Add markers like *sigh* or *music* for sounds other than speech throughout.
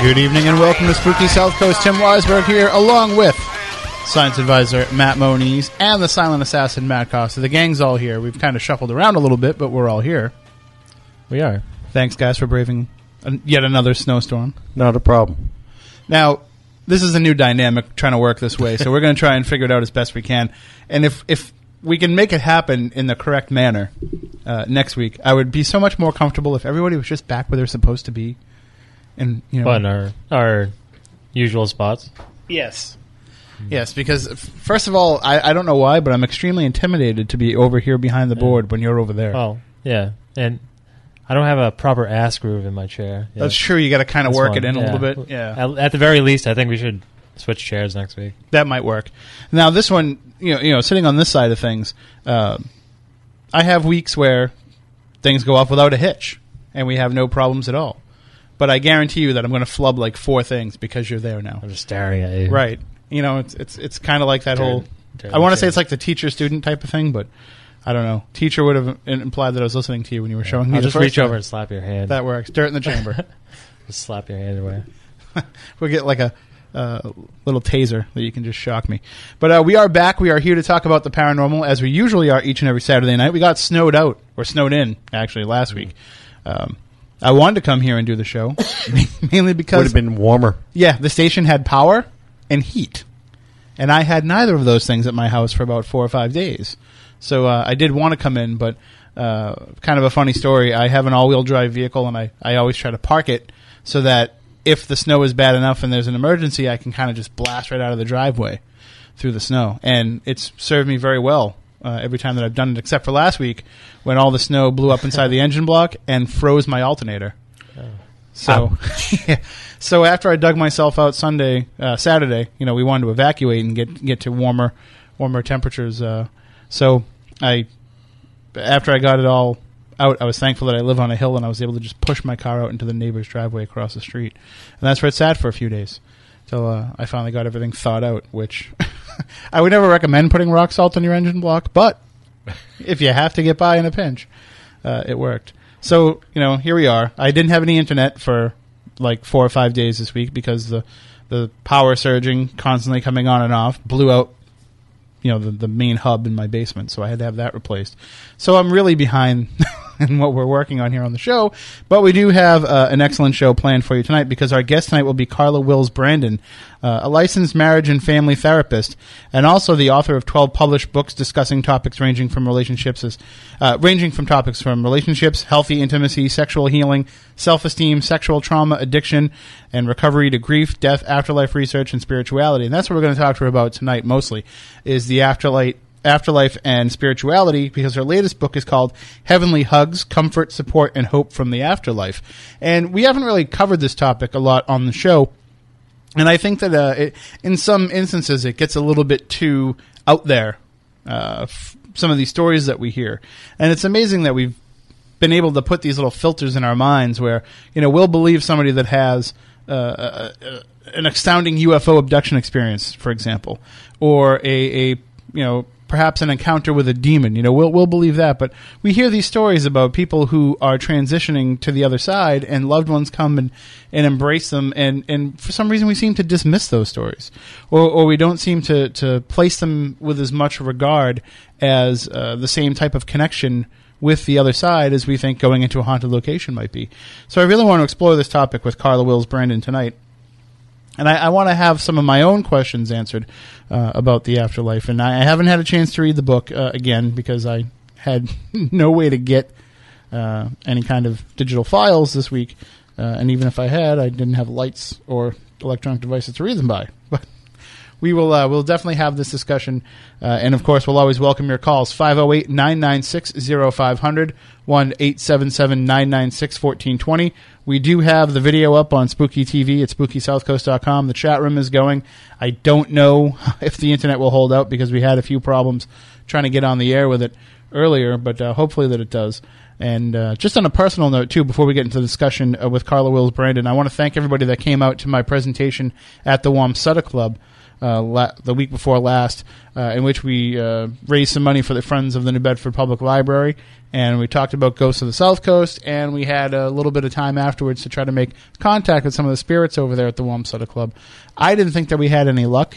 Good evening and welcome to Spooky South Coast. Tim Weisberg here, along with science advisor Matt Moniz and the silent assassin Matt Costa. The gang's all here. We've kind of shuffled around a little bit, but we're all here. We are. Thanks, guys, for braving an- yet another snowstorm. Not a problem. Now, this is a new dynamic trying to work this way, so we're going to try and figure it out as best we can. And if if we can make it happen in the correct manner uh, next week, I would be so much more comfortable if everybody was just back where they're supposed to be. And you know, But in our our usual spots. Yes. Yes, because f- first of all, I, I don't know why, but I'm extremely intimidated to be over here behind the board when you're over there. Oh, yeah. And I don't have a proper ass groove in my chair. Yeah. That's true. You got to kind of That's work one. it in a little bit. Yeah, At, at the very least, I think we should switch chairs next week. that might work. Now, this one, you know, you know, sitting on this side of things, uh, I have weeks where things go off without a hitch, and we have no problems at all. But I guarantee you that I'm going to flub like four things because you're there now. I'm just staring at you. Right. You know, it's it's it's kind of like that whole. I want to say it's like the teacher student type of thing, but I don't know. Teacher would have implied that I was listening to you when you were showing me. I'll just reach over and slap your hand. That works. Dirt in the chamber. *laughs* just slap your hand away. *laughs* we'll get like a uh, little taser that you can just shock me. But uh, we are back. We are here to talk about the paranormal as we usually are each and every Saturday night. We got snowed out or snowed in actually last week. Um, I wanted to come here and do the show *laughs* mainly because Would have been warmer. yeah, the station had power and heat, and I had neither of those things at my house for about four or five days. So uh, I did want to come in, but uh, kind of a funny story. I have an all-wheel drive vehicle, and I, I always try to park it so that if the snow is bad enough and there's an emergency, I can kind of just blast right out of the driveway through the snow, and it's served me very well. Uh, every time that I've done it, except for last week when all the snow blew up inside the *laughs* engine block and froze my alternator. So, *laughs* yeah. so after I dug myself out Sunday, uh, Saturday, you know, we wanted to evacuate and get get to warmer, warmer temperatures. Uh, so I, after I got it all out, I was thankful that I live on a hill and I was able to just push my car out into the neighbor's driveway across the street, and that's where it sat for a few days till uh, I finally got everything thawed out. Which *laughs* I would never recommend putting rock salt on your engine block, but *laughs* if you have to get by in a pinch, uh, it worked. So you know, here we are. I didn't have any internet for like four or five days this week because the the power surging, constantly coming on and off, blew out. You know the the main hub in my basement, so I had to have that replaced. So I'm really behind *laughs* *laughs* in what we're working on here on the show, but we do have uh, an excellent show planned for you tonight because our guest tonight will be Carla Wills Brandon, uh, a licensed marriage and family therapist, and also the author of 12 published books discussing topics ranging from relationships as uh, ranging from topics from relationships, healthy intimacy, sexual healing, self-esteem, sexual trauma, addiction, and recovery to grief, death, afterlife research, and spirituality. And that's what we're going to talk to her about tonight mostly is the afterlife afterlife and spirituality because her latest book is called Heavenly Hugs, Comfort, Support, and Hope from the Afterlife. And we haven't really covered this topic a lot on the show. And I think that uh, it, in some instances it gets a little bit too out there. Uh, f- some of these stories that we hear, and it's amazing that we've been able to put these little filters in our minds where you know we'll believe somebody that has uh, uh, uh, an astounding UFO abduction experience, for example, or a, a you know perhaps an encounter with a demon. You know, we'll we'll believe that, but we hear these stories about people who are transitioning to the other side, and loved ones come and, and embrace them, and, and for some reason we seem to dismiss those stories, or or we don't seem to to place them with as much regard as uh, the same type of connection with the other side as we think going into a haunted location might be. So I really want to explore this topic with Carla Wills Brandon tonight. And I, I want to have some of my own questions answered uh, about the afterlife. And I, haven't had a chance to read the book uh, again because I had *laughs* no way to get uh, any kind of digital files this week. Uh, and even if I had, I didn't have lights or electronic devices to read them by. We will uh, we'll definitely have this discussion, uh, and of course, we'll always welcome your calls 508 996 0500 1 877 996 1420. We do have the video up on Spooky TV at spookysouthcoast.com. The chat room is going. I don't know *laughs* if the internet will hold out because we had a few problems trying to get on the air with it earlier, but uh, hopefully that it does. And uh, just on a personal note, too, before we get into the discussion uh, with Carla Wills Brandon, I want to thank everybody that came out to my presentation at the Wamsutta Club uh, la- the week before last, uh, in which we uh, raised some money for the Friends of the New Bedford Public Library. And we talked about Ghosts of the South Coast, and we had a little bit of time afterwards to try to make contact with some of the spirits over there at the Wamsutta Club. I didn't think that we had any luck,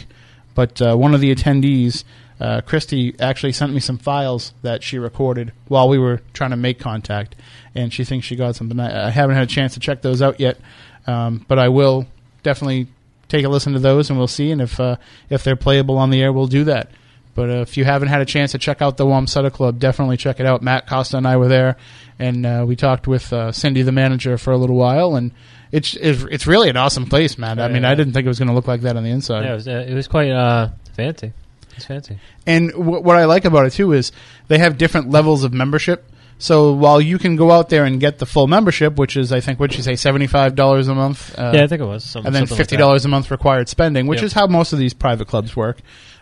but uh, one of the attendees uh, Christy actually sent me some files that she recorded while we were trying to make contact, and she thinks she got something. I, I haven't had a chance to check those out yet, um, but I will definitely take a listen to those, and we'll see. And if uh, if they're playable on the air, we'll do that. But uh, if you haven't had a chance to check out the Wamsutta Club, definitely check it out. Matt Costa and I were there, and uh, we talked with uh, Cindy, the manager, for a little while, and it's it's, it's really an awesome place, man. I mean. I didn't think it was going to look like that on the inside. Yeah, it was, uh, it was quite uh, fancy. It's fancy. And w- what I like about it too is they have different levels of membership. So while you can go out there and get the full membership, which is I think what you say seventy five dollars a month, uh, yeah, I think it was. And then fifty dollars a month required spending, which Yep. is how most of these private clubs work.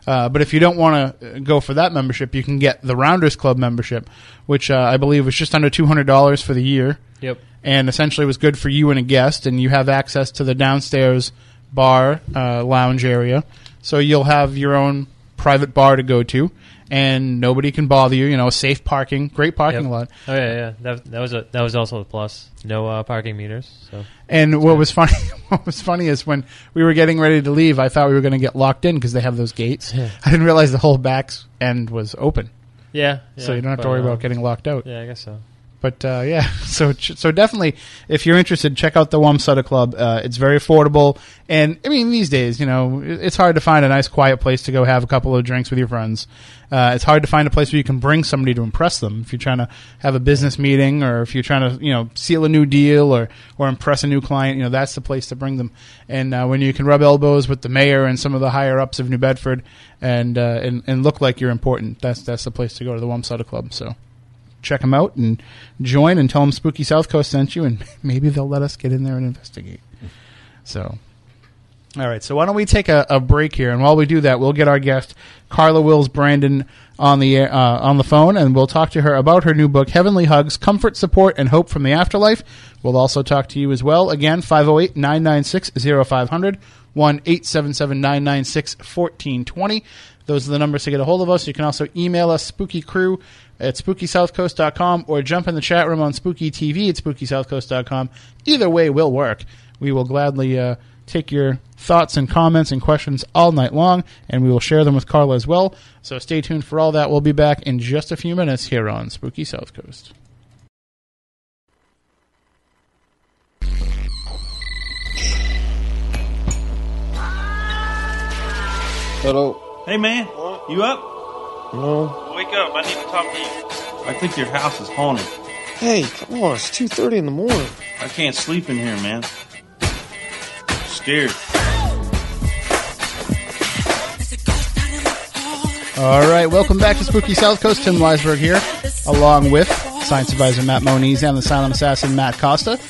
Uh, but if you don't want to go for that membership, you can get the Rounders Club membership, which uh, I believe was just under two hundred dollars for the year Yep. and essentially was good for you and a guest, and you have access to the downstairs bar uh, lounge area. So you'll have your own private bar to go to, and nobody can bother you. You know, safe parking, great parking Yep. lot. Oh yeah, yeah. That, that was a that was also a plus. No uh, parking meters. So And what was funny, *laughs* what was funny is when we were getting ready to leave, I thought we were going to get locked in because they have those gates. Yeah. I didn't realize the whole back end was open, yeah. so you don't have to worry uh, about getting locked out. Yeah, I guess so. But uh, yeah, *laughs* so so definitely, if you're interested, check out the Wamsutta Club. Uh, it's very affordable, and I mean these days, you know, it's hard to find a nice, quiet place to go have a couple of drinks with your friends. Uh, it's hard to find a place where you can bring somebody to impress them. If you're trying to have a business meeting, or if you're trying to, you know, seal a new deal or or impress a new client, you know, that's the place to bring them. And uh, when you can rub elbows with the mayor and some of the higher ups of New Bedford, and uh, and and look like you're important, that's that's the place to go to the Wamsutta Club. So check them out and join and tell them Spooky South Coast sent you, and *laughs* maybe they'll let us get in there and investigate. So, all right. So why don't we take a, a break here, and while we do that, we'll get our guest Carla Wills Brandon on the uh, on the phone, and we'll talk to her about her new book, Heavenly Hugs: Comfort, Support, and Hope from the Afterlife. We'll also talk to you as well. Again, 508 996 0500 1 877 996 1420. Those are the numbers to get a hold of us. You can also email us spookycrew at spookysouthcoast.com or jump in the chat room on spooky TV at spookysouthcoast.com. Either way will work. We will gladly uh, take your thoughts and comments and questions all night long, and we will share them with Carla as well. So stay tuned for all that. We'll be back in just a few minutes here on Spooky South Coast. Hello. Hey man, you up? No. Wake up! I need to talk to you. I think your house is haunted. Hey, come on. It's two thirty in the morning. I can't sleep in here, man. scared. All right, welcome back to Spooky South Coast. Tim Weisberg here, along with Science Advisor Matt Moniz and the Silent Assassin Matt Costa.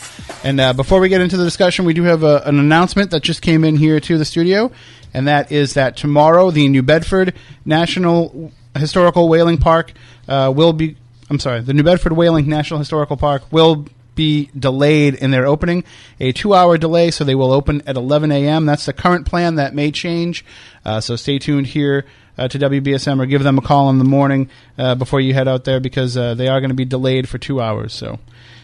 And uh, before we get into the discussion, we do have a, an announcement that just came in here to the studio, and that is that tomorrow the New Bedford National Historical Whaling Park uh, will be. I'm sorry, the New Bedford Whaling National Historical Park will be delayed in their opening, a two-hour delay, so they will open at 11 a.m. That's the current plan. That may change, uh, so stay tuned here uh, to WBSM or give them a call in the morning uh, before you head out there because uh, they are going to be delayed for two hours. So.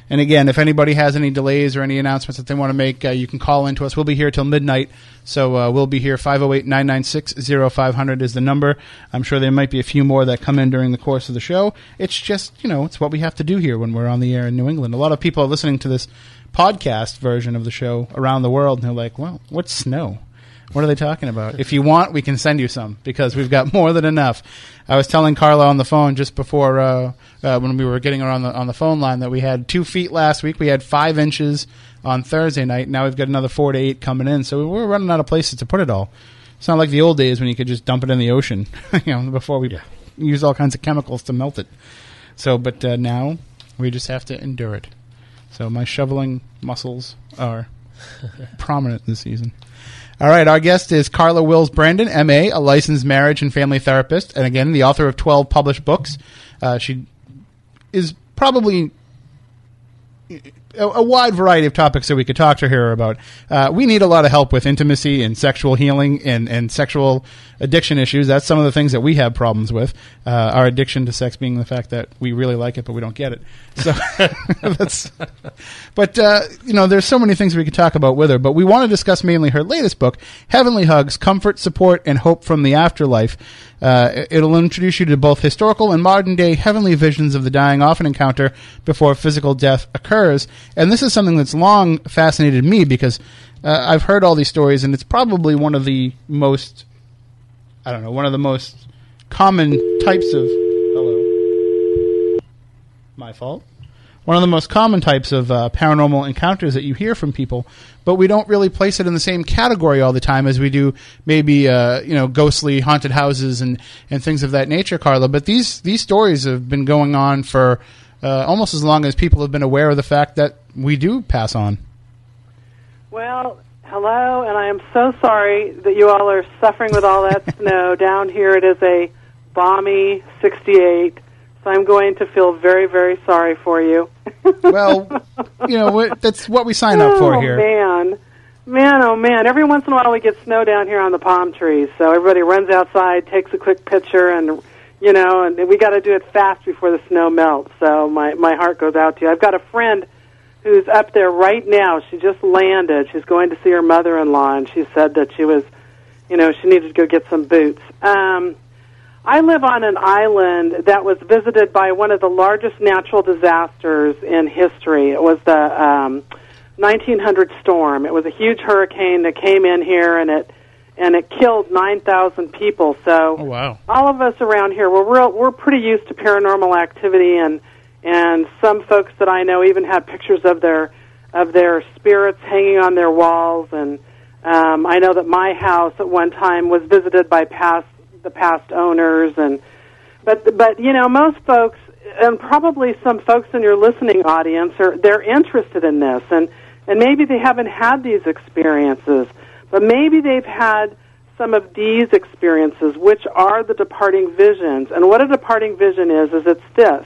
And again, if anybody has any delays or any announcements that they want to make, uh, you can call into us. We'll be here till midnight. So uh, we'll be here. 508 996 0500 is the number. I'm sure there might be a few more that come in during the course of the show. It's just, you know, it's what we have to do here when we're on the air in New England. A lot of people are listening to this podcast version of the show around the world, and they're like, well, what's snow? What are they talking about? If you want, we can send you some because we've got more than enough. I was telling Carla on the phone just before uh, uh, when we were getting her on the on the phone line that we had two feet last week. We had five inches on Thursday night. Now we've got another four to eight coming in. So we're running out of places to put it all. It's not like the old days when you could just dump it in the ocean, *laughs* you know, before we use all kinds of chemicals to melt it. So, but uh, now we just have to endure it. So my shoveling muscles are *laughs* prominent this season. All right, our guest is Carla Wills Brandon, MA, a licensed marriage and family therapist, and again, the author of 12 published books. Uh, she is probably a, a wide variety of topics that we could talk to her about. Uh, we need a lot of help with intimacy and sexual healing and, and sexual addiction issues. That's some of the things that we have problems with. Uh, our addiction to sex being the fact that we really like it, but we don't get it. So *laughs* that's. But uh, you know, there's so many things we could talk about with her. But we want to discuss mainly her latest book, Heavenly Hugs: Comfort, Support, and Hope from the Afterlife. Uh, it'll introduce you to both historical and modern day heavenly visions of the dying often encounter before physical death occurs. And this is something that's long fascinated me because uh, I've heard all these stories, and it's probably one of the most, I don't know, one of the most common types of. Hello. My fault one of the most common types of uh, paranormal encounters that you hear from people, but we don't really place it in the same category all the time as we do maybe uh, you know ghostly haunted houses and, and things of that nature, Carla. But these these stories have been going on for uh, almost as long as people have been aware of the fact that we do pass on. Well, hello, and I am so sorry that you all are suffering with all that snow. *laughs* Down here it is a balmy 68, so I'm going to feel very, very sorry for you. *laughs* Well, you know what- that's what we sign up for oh, here. man. Man, oh man. Every once in a while we get snow down here on the palm trees, so everybody runs outside, takes a quick picture, and, you know, and we got to do it fast before the snow melts, so my, my heart goes out to you. I've got a friend who's up there right now. She just landed. She's going to see her mother-in-law, and she said that she was, you know, she needed to go get some boots. Um, I live on an island that was visited by one of the largest natural disasters in history. It was the um, 1900 storm. It was a huge hurricane that came in here, and it and it killed 9,000 people. So Oh wow! all of us around here we're real, we're pretty used to paranormal activity and and some folks that I know even have pictures of their of their spirits hanging on their walls and um, I know that my house at one time was visited by past the past owners and but but you know most folks and probably some folks in your listening audience are they're interested in this and and maybe they haven't had these experiences but maybe they've had some of these experiences which are the departing visions. And what a departing vision is is it's this.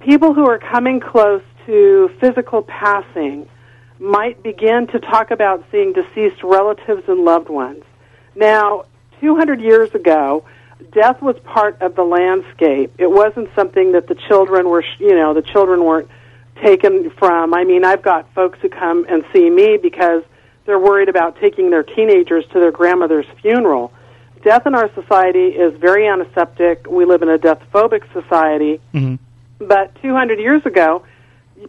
People who are coming close to physical passing might begin to talk about seeing deceased relatives and loved ones. Now 200 years ago death was part of the landscape. It wasn't something that the children were, you know, the children weren't taken from. I mean, I've got folks who come and see me because they're worried about taking their teenagers to their grandmother's funeral. Death in our society is very antiseptic. We live in a death phobic society. Mm-hmm. But 200 years ago,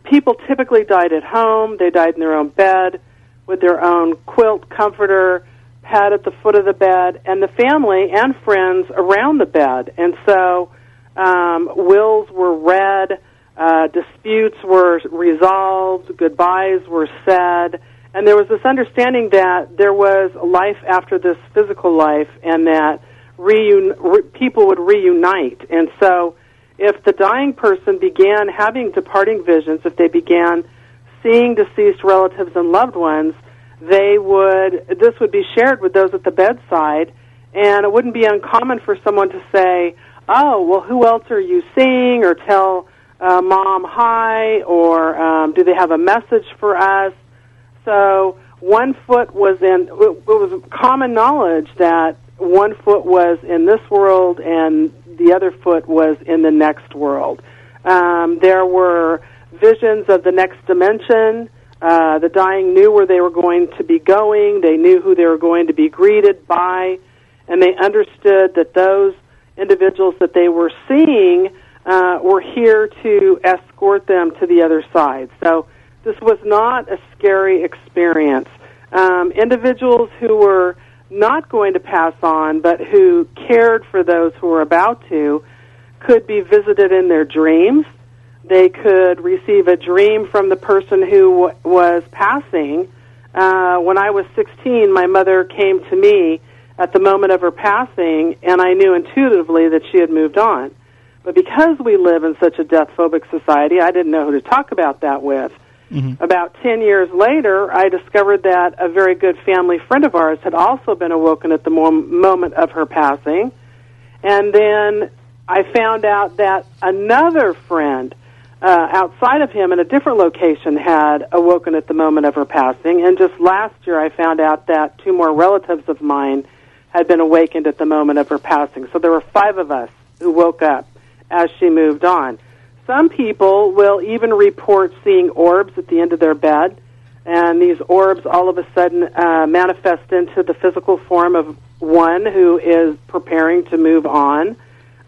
people typically died at home. They died in their own bed with their own quilt, comforter, pad at the foot of the bed, and the family and friends around the bed. And so um, wills were read, uh, disputes were resolved, goodbyes were said, and there was this understanding that there was a life after this physical life, and that reun- re- people would reunite. And so, if the dying person began having departing visions, if they began seeing deceased relatives and loved ones, they would this would be shared with those at the bedside and it wouldn't be uncommon for someone to say oh well who else are you seeing? or tell uh, mom hi or um, do they have a message for us? So one foot was in it was common knowledge that one foot was in this world and the other foot was in the next world. Um, there were visions of the next dimension uh, the dying knew where they were going to be going. They knew who they were going to be greeted by, and they understood that those individuals that they were seeing uh, were here to escort them to the other side. So this was not a scary experience. Um, individuals who were not going to pass on, but who cared for those who were about to, could be visited in their dreams they could receive a dream from the person who w- was passing. Uh, when I was 16, my mother came to me at the moment of her passing, and I knew intuitively that she had moved on. But because we live in such a death phobic society, I didn't know who to talk about that with. About 10 years later, I discovered that a very good family friend of ours had also been awoken at the mom- moment of her passing. And then I found out that another friend uh, outside of him in a different location had awoken at the moment of her passing. And just last year, I found out that two more relatives of mine had been awakened at the moment of her passing. So there were five of us who woke up as she moved on. Some people will even report seeing orbs at the end of their bed, and these orbs all of a sudden uh, manifest into the physical form of one who is preparing to move on.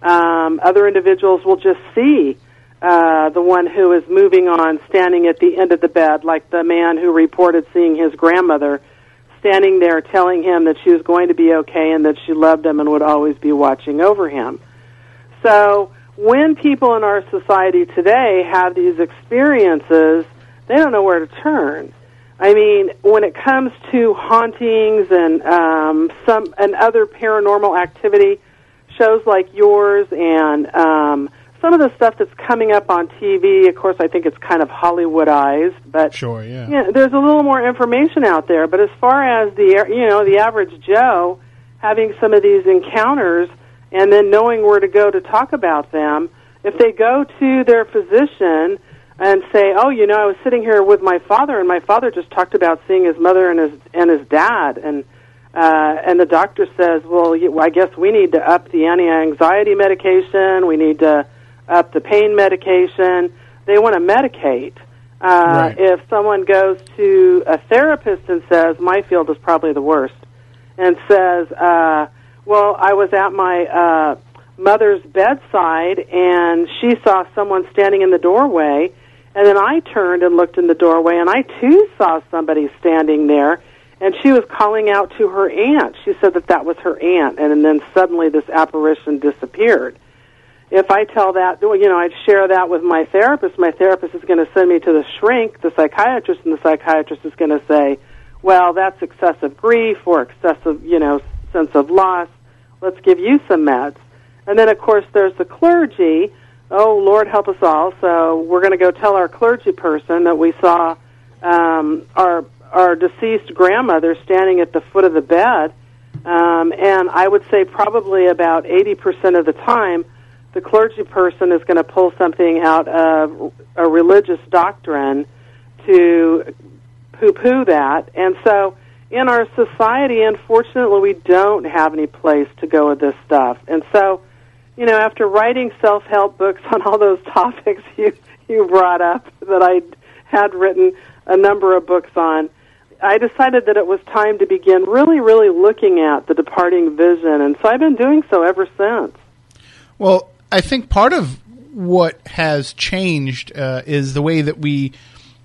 Um, other individuals will just see uh, the one who is moving on standing at the end of the bed, like the man who reported seeing his grandmother standing there telling him that she was going to be okay and that she loved him and would always be watching over him. So when people in our society today have these experiences, they don't know where to turn. I mean, when it comes to hauntings and um, some and other paranormal activity, shows like yours and um, some of the stuff that's coming up on TV. Of course, I think it's kind of Hollywoodized, but Sure, yeah. yeah, there's a little more information out there. But as far as the you know the average Joe having some of these encounters and then knowing where to go to talk about them, if they go to their physician and say, "Oh, you know, I was sitting here with my father, and my father just talked about seeing his mother and his and his dad," and uh, and the doctor says, "Well, you, I guess we need to up the anti-anxiety medication. We need to up the pain medication." They want to medicate. Uh, Right. If someone goes to a therapist and says, "My field is probably the worst," and says, uh, "Well, I was at my uh, mother's bedside and she saw someone standing in the doorway." And then I turned and looked in the doorway, and I too saw somebody standing there. And she was calling out to her aunt. She said that that was her aunt, and, then suddenly this apparition disappeared. If I tell that, you know, I'd share that with my therapist. My therapist is going to send me to the shrink, the psychiatrist, and the psychiatrist is going to say, "Well, that's excessive grief or excessive, you know, sense of loss. Let's give you some meds." And then, of course, there's the clergy oh Lord help us all. So we're going to go tell our clergy person that we saw um, our our deceased grandmother standing at the foot of the bed, um, and I would say probably about eighty percent of the time, the clergy person is going to pull something out of a religious doctrine to poo-poo that, and so. In our society, unfortunately, we don't have any place to go with this stuff. And so, you know, after writing self-help books *laughs* on all those topics you you brought up that I had written a number of books on, I decided that it was time to begin really, really looking at the departing vision, and so I've been doing so ever since. Well, I think part of what has changed uh, is the way that we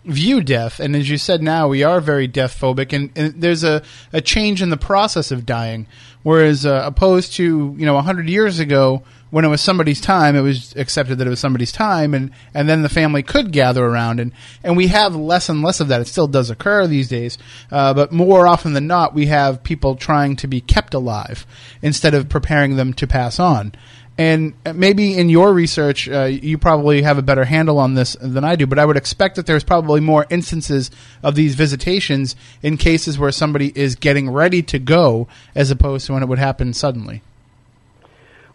view death. And as you said, now we are very death phobic, and, and there's a, a change in the process of dying. Whereas uh, opposed to you know hundred years ago, when it was somebody's time, it was accepted that it was somebody's time, and, and then the family could gather around, and, and we have less and less of that. It still does occur these days, uh, but more often than not, we have people trying to be kept alive instead of preparing them to pass on. And maybe in your research, uh, you probably have a better handle on this than I do, but I would expect that there's probably more instances of these visitations in cases where somebody is getting ready to go as opposed to when it would happen suddenly.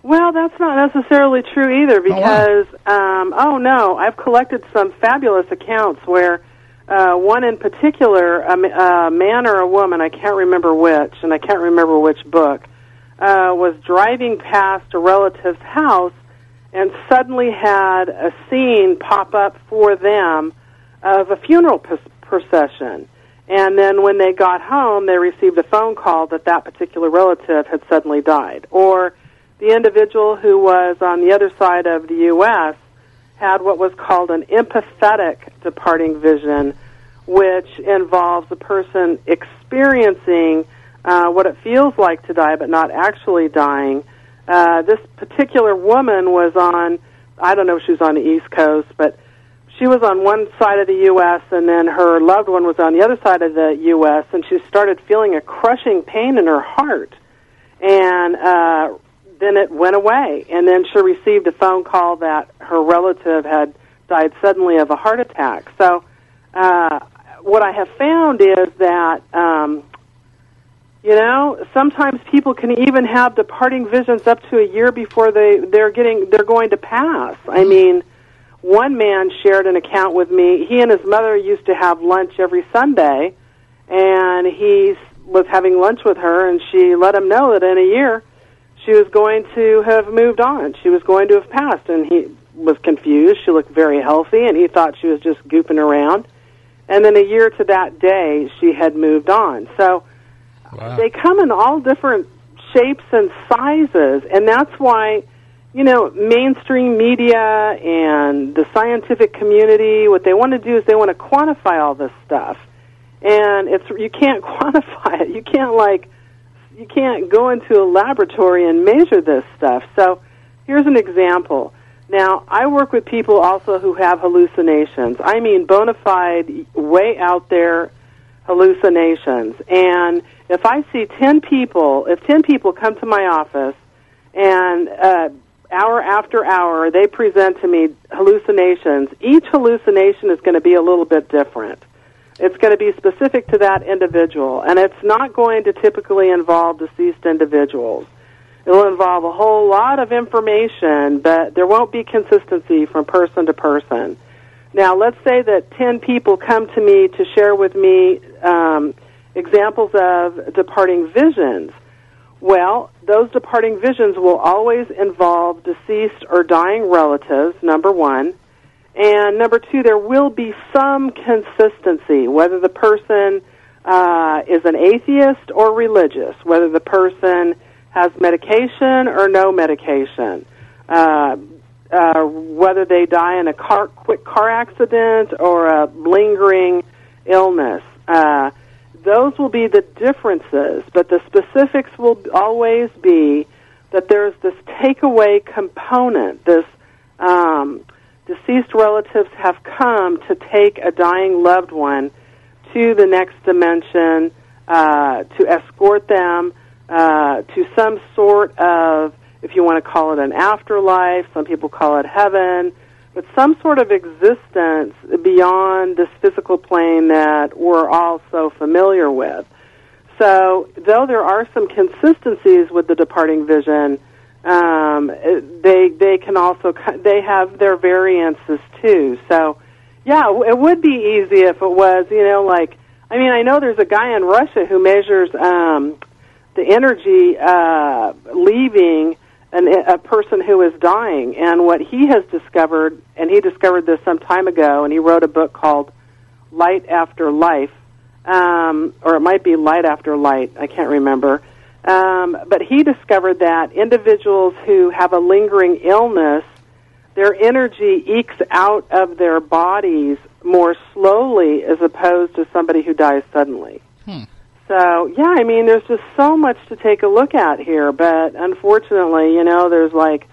Well, that's not necessarily true either because, um, oh no, I've collected some fabulous accounts where uh, one in particular, a, a man or a woman, I can't remember which, and I can't remember which book, uh, was driving past a relative's house and suddenly had a scene pop up for them of a funeral p- procession. And then when they got home, they received a phone call that that particular relative had suddenly died. Or the individual who was on the other side of the U.S. had what was called an empathetic departing vision, which involves a person experiencing uh, what it feels like to die but not actually dying. Uh, this particular woman was on, I don't know if she was on the East Coast, but she was on one side of the U.S. and then her loved one was on the other side of the U.S. and she started feeling a crushing pain in her heart. and uh, then it went away. And then she received a phone call that her relative had died suddenly of a heart attack. So, uh, what I have found is that, um, you know, sometimes people can even have departing visions up to a year before they they're getting they're going to pass. I hmm. mean, one man shared an account with me. He and his mother used to have lunch every Sunday, and he was having lunch with her, and she let him know that in a year she was going to have moved on. She was going to have passed, and he was confused. She looked very healthy, and he thought she was just gooping around. And then a year to that day, she had moved on. So they come in all different shapes and sizes, and that's why you know mainstream media and the scientific community what they want to do is they want to quantify all this stuff. And it's you can't *laughs* quantify it. You can't like you can't go into a laboratory and measure this stuff. So here's an example. Now i work with people also who have hallucinations. I mean bona fide way out there hallucinations. And if i see 10 people if 10 people come to my office and uh, hour after hour they present to me hallucinations each hallucination is going to be a little bit different. It's going to be specific to that individual and it's not going to typically involve deceased individuals. It will involve a whole lot of information but there won't be consistency from person to person now let's say that 10 people come to me to share with me um, examples of departing visions well, those departing visions will always involve deceased or dying relatives, number one. And number two, there will be some consistency, whether the person uh, is an atheist or religious, whether the person has medication or no medication, uh, uh, whether they die in a car, quick car accident or a lingering illness. Uh, those will be the differences, but the specifics will always be that there's this takeaway component. This um, deceased relatives have come to take a dying loved one to the next dimension, uh, to escort them uh, to some sort of, if you want to call it an afterlife, some people call it heaven, but some sort of existence beyond this physical plane that we're all so familiar with. So, though there are some consistencies with the departing vision, um, they they can also they have their variances too. So, yeah, it would be easy if it was, you know, like I mean, I know there's a guy in Russia who measures um, the energy uh, leaving an, a person who is dying. And what he has discovered, and he discovered this some time ago, and he wrote a book called Light After Life, um, or it might be Light After Light, I can't remember. Um, but he discovered that individuals who have a lingering illness, their energy ekes out of their bodies more slowly as opposed to somebody who dies suddenly. So, yeah, I mean, there's just so much to take a look at here, but unfortunately, you know, there's like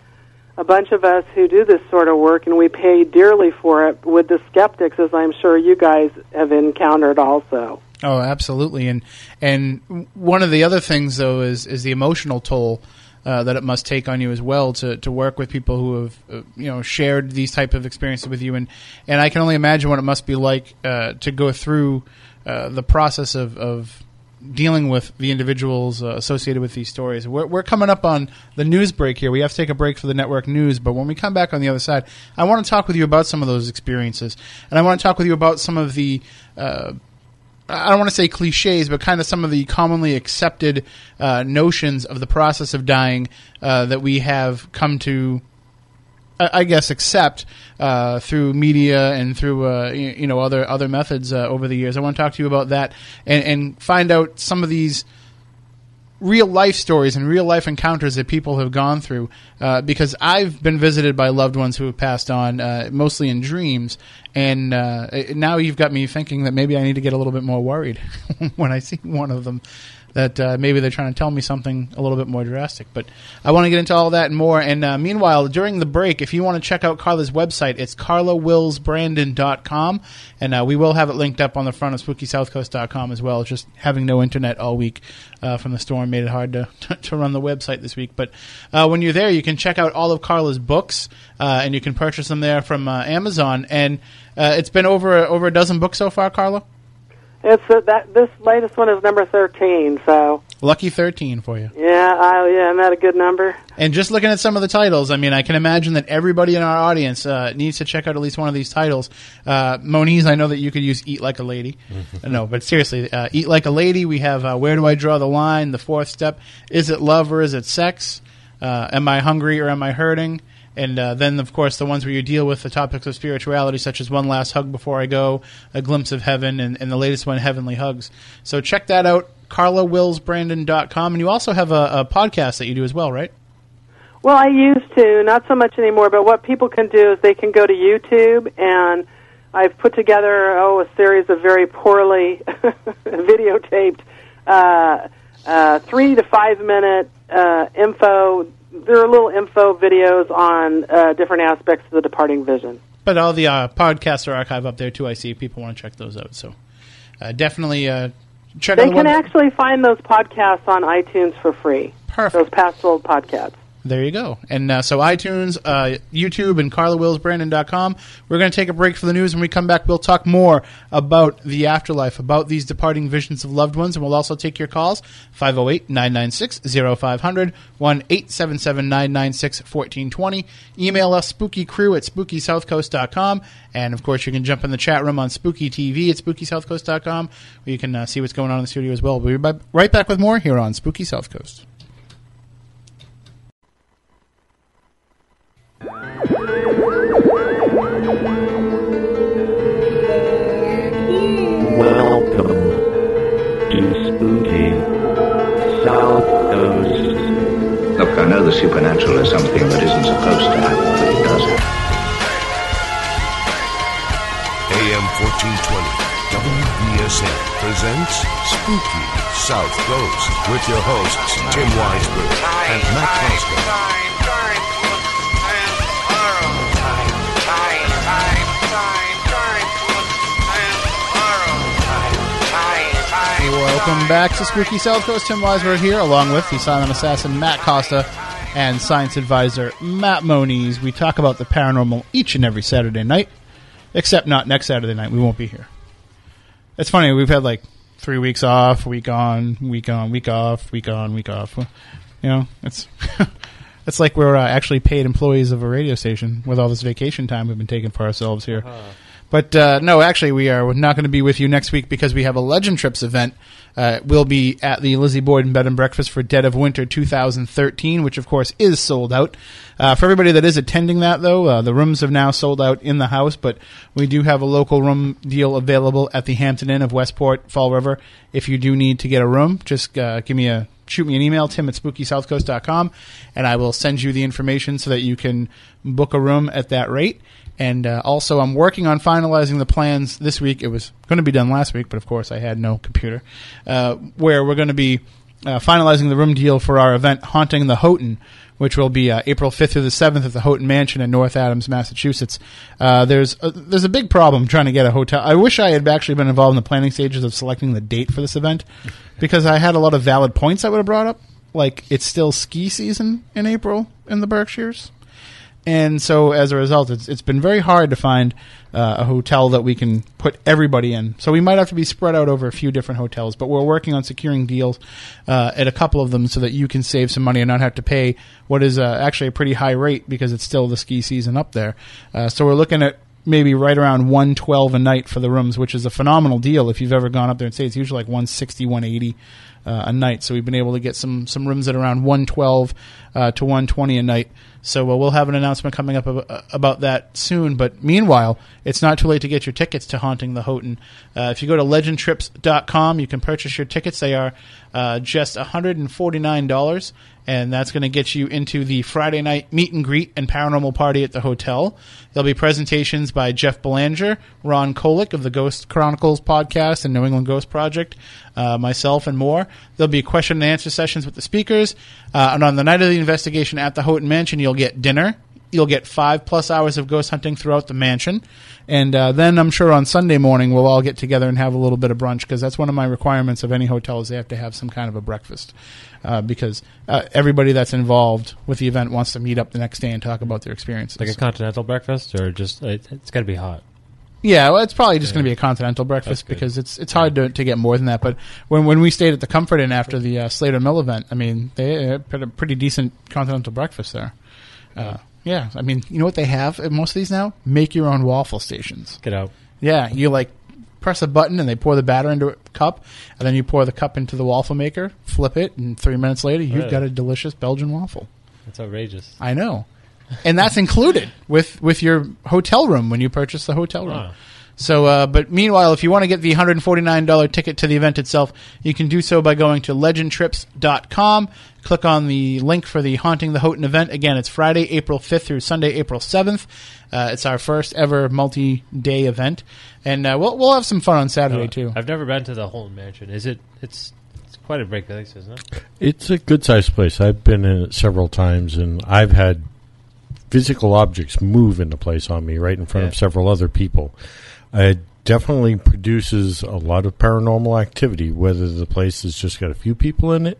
a bunch of us who do this sort of work and we pay dearly for it with the skeptics, as I'm sure you guys have encountered also. Oh, absolutely. And and one of the other things though is is the emotional toll uh, that it must take on you as well to, to work with people who have uh, you know shared these type of experiences with you and and I can only imagine what it must be like uh, to go through uh, the process of, of dealing with the individuals uh, associated with these stories. We're, we're coming up on the news break here. We have to take a break for the network news, but when we come back on the other side, I want to talk with you about some of those experiences, and I want to talk with you about some of the. Uh, I don't want to say cliches, but kind of some of the commonly accepted uh, notions of the process of dying uh, that we have come to I guess accept uh, through media and through uh, you, know other other methods uh, over the years. I want to talk to you about that and, and, find out some of these real life stories and real life encounters that people have gone through. Uh, because I've been visited by loved ones who have passed on, uh, mostly in dreams, and uh, now you've got me thinking that maybe I need to get a little bit more worried *laughs* when I see one of them. That uh, maybe they're trying to tell me something a little bit more drastic. But I want to get into all that and more. And uh, meanwhile, during the break, if you want to check out Carla's website, it's carlawillsbrandon.com. And uh, we will have it linked up on the front of spookysouthcoast.com as well. Just having no internet all week uh, from the storm made it hard *laughs* to, to run the website this week. But uh, when you're there, you can check out all of Carla's books, uh, and you can purchase them there from Amazon. And it's been over over a dozen books so far, Carla. It's uh, that this latest one is number thirteen. So Lucky thirteen for you. yeah, I, yeah, isn't that a good number? And just looking at some of the titles, I mean, I can imagine that everybody in our audience uh, needs to check out at least one of these titles. Uh, Moniz, I know that you could use "Eat Like a Lady." *laughs* no, but seriously, uh, "Eat Like a Lady." We have uh, "Where Do I Draw the Line?" The fourth step: Is it love or is it sex? Uh, am I hungry or am I hurting? And uh, then, of course, the ones where you deal with the topics of spirituality, such as "One Last Hug Before I Go," "A Glimpse of Heaven," and, and the latest one, "Heavenly Hugs." So check that out, carlawillsbrandon.com. And you also have a, a podcast that you do as well, right? Well, I used to, not so much anymore, but what people can do is they can go to YouTube and I've put together, oh, a series of very poorly *laughs* videotaped, uh, uh, three to five minute, uh, info. There are little info videos on, uh, different aspects of the departing vision. But all the uh, podcasts are archived up there too. I see people want to check those out. So uh, definitely uh, check They out the can actually find those podcasts on iTunes for free. Perfect. Those past old podcasts. There you go. And uh, so iTunes, uh, YouTube, and CarlaWillsBrandon.com. We're going to take a break for the news. When we come back, we'll talk more about the afterlife, about these departing visions of loved ones, and we'll also take your calls 508 996 0500 1 877 996 1420. Email us spookycrew at spookysouthcoast.com. And of course, you can jump in the chat room on Spooky TV at spookysouthcoast.com where you can uh, see what's going on in the studio as well. We'll be right back with more here on Spooky South Coast. The supernatural is something that isn't supposed to happen, but it does happen. AM 1420 WBSM presents Spooky South Coast with your hosts Tim Weisberg and Matt Costa. Welcome back to Spooky South Coast. Tim Weisberg here, along with the silent assassin Matt Costa and science advisor Matt Moniz. We talk about the paranormal each and every Saturday night, except not next Saturday night. We won't be here. It's funny. We've had like three weeks off, week on, week on, week off, week on, week off. You know, it's *laughs* it's like we're uh, actually paid employees of a radio station with all this vacation time we've been taking for ourselves here. But uh, no, actually, we are not going to be with you next week because we have a Legend Trips event. Uh, we'll be at the Lizzie Borden Bed and Breakfast for Dead of Winter 2013, which of course is sold out. Uh, for everybody that is attending that, though, uh, the rooms have now sold out in the house, but we do have a local room deal available at the Hampton Inn of Westport, Fall River. If you do need to get a room, just uh, give me a shoot me an email, tim at spookysouthcoast.com, and I will send you the information so that you can book a room at that rate. And uh, also, I'm working on finalizing the plans this week. It was going to be done last week, but of course, I had no computer. Uh, where we're going to be uh, finalizing the room deal for our event, Haunting the Houghton, which will be uh, April 5th through the 7th at the Houghton Mansion in North Adams, Massachusetts. Uh, there's a, there's a big problem trying to get a hotel. I wish I had actually been involved in the planning stages of selecting the date for this event, *laughs* because I had a lot of valid points I would have brought up. Like it's still ski season in April in the Berkshires and so as a result, it's it's been very hard to find uh, a hotel that we can put everybody in. So we might have to be spread out over a few different hotels, but we're working on securing deals uh, at a couple of them so that you can save some money and not have to pay what is uh, actually a pretty high rate because it's still the ski season up there. Uh, so we're looking at maybe right around 112 a night for the rooms, which is a phenomenal deal if you've ever gone up there and stayed. It's usually like 160, 180 uh, a night. So we've been able to get some some rooms at around 112 uh, to 120 a night. So uh, we'll have an announcement coming up ab- about that soon. But meanwhile, it's not too late to get your tickets to Haunting the Houghton. Uh, if you go to legendtrips.com, you can purchase your tickets. They are uh, just $149, and that's going to get you into the Friday night meet and greet and paranormal party at the hotel. There'll be presentations by Jeff Belanger, Ron Kolick of the Ghost Chronicles podcast and New England Ghost Project, uh, myself, and more. There'll be question and answer sessions with the speakers. Uh, and on the night of the investigation at the Houghton Mansion, you'll get dinner. You'll get five plus hours of ghost hunting throughout the mansion. And uh, then I'm sure on Sunday morning we'll all get together and have a little bit of brunch because that's one of my requirements of any hotel is they have to have some kind of a breakfast uh, because uh, everybody that's involved with the event wants to meet up the next day and talk about their experiences. Like a continental breakfast, or just it, it's got to be hot. Yeah, well, it's probably just going to be a continental breakfast because it's it's hard to, to get more than that. But when when we stayed at the Comfort Inn after the uh, Slater Mill event, I mean, they had a pretty decent continental breakfast there. Uh, yeah, I mean, you know what they have at most of these now? Make your own waffle stations. Get out. Yeah, you like press a button and they pour the batter into a cup, and then you pour the cup into the waffle maker, flip it, and three minutes later you've Really? got a delicious Belgian waffle. That's outrageous. I know, and that's included with with your hotel room when you purchase the hotel room. Wow. So, uh, but meanwhile, if you want to get the $149 ticket to the event itself, you can do so by going to legendtrips.com. Click on the link for the Haunting the Houghton event. Again, it's Friday, April 5th through Sunday, April 7th. Uh, it's our first ever multi-day event, and uh, we'll we'll have some fun on Saturday Uh, too. I've never been to the Houghton Mansion. Is it? It's it's quite a big place, isn't it? It's a good sized place. I've been in it several times, and I've had physical objects move into place on me right in front of several other people. It definitely produces a lot of paranormal activity, whether the place has just got a few people in it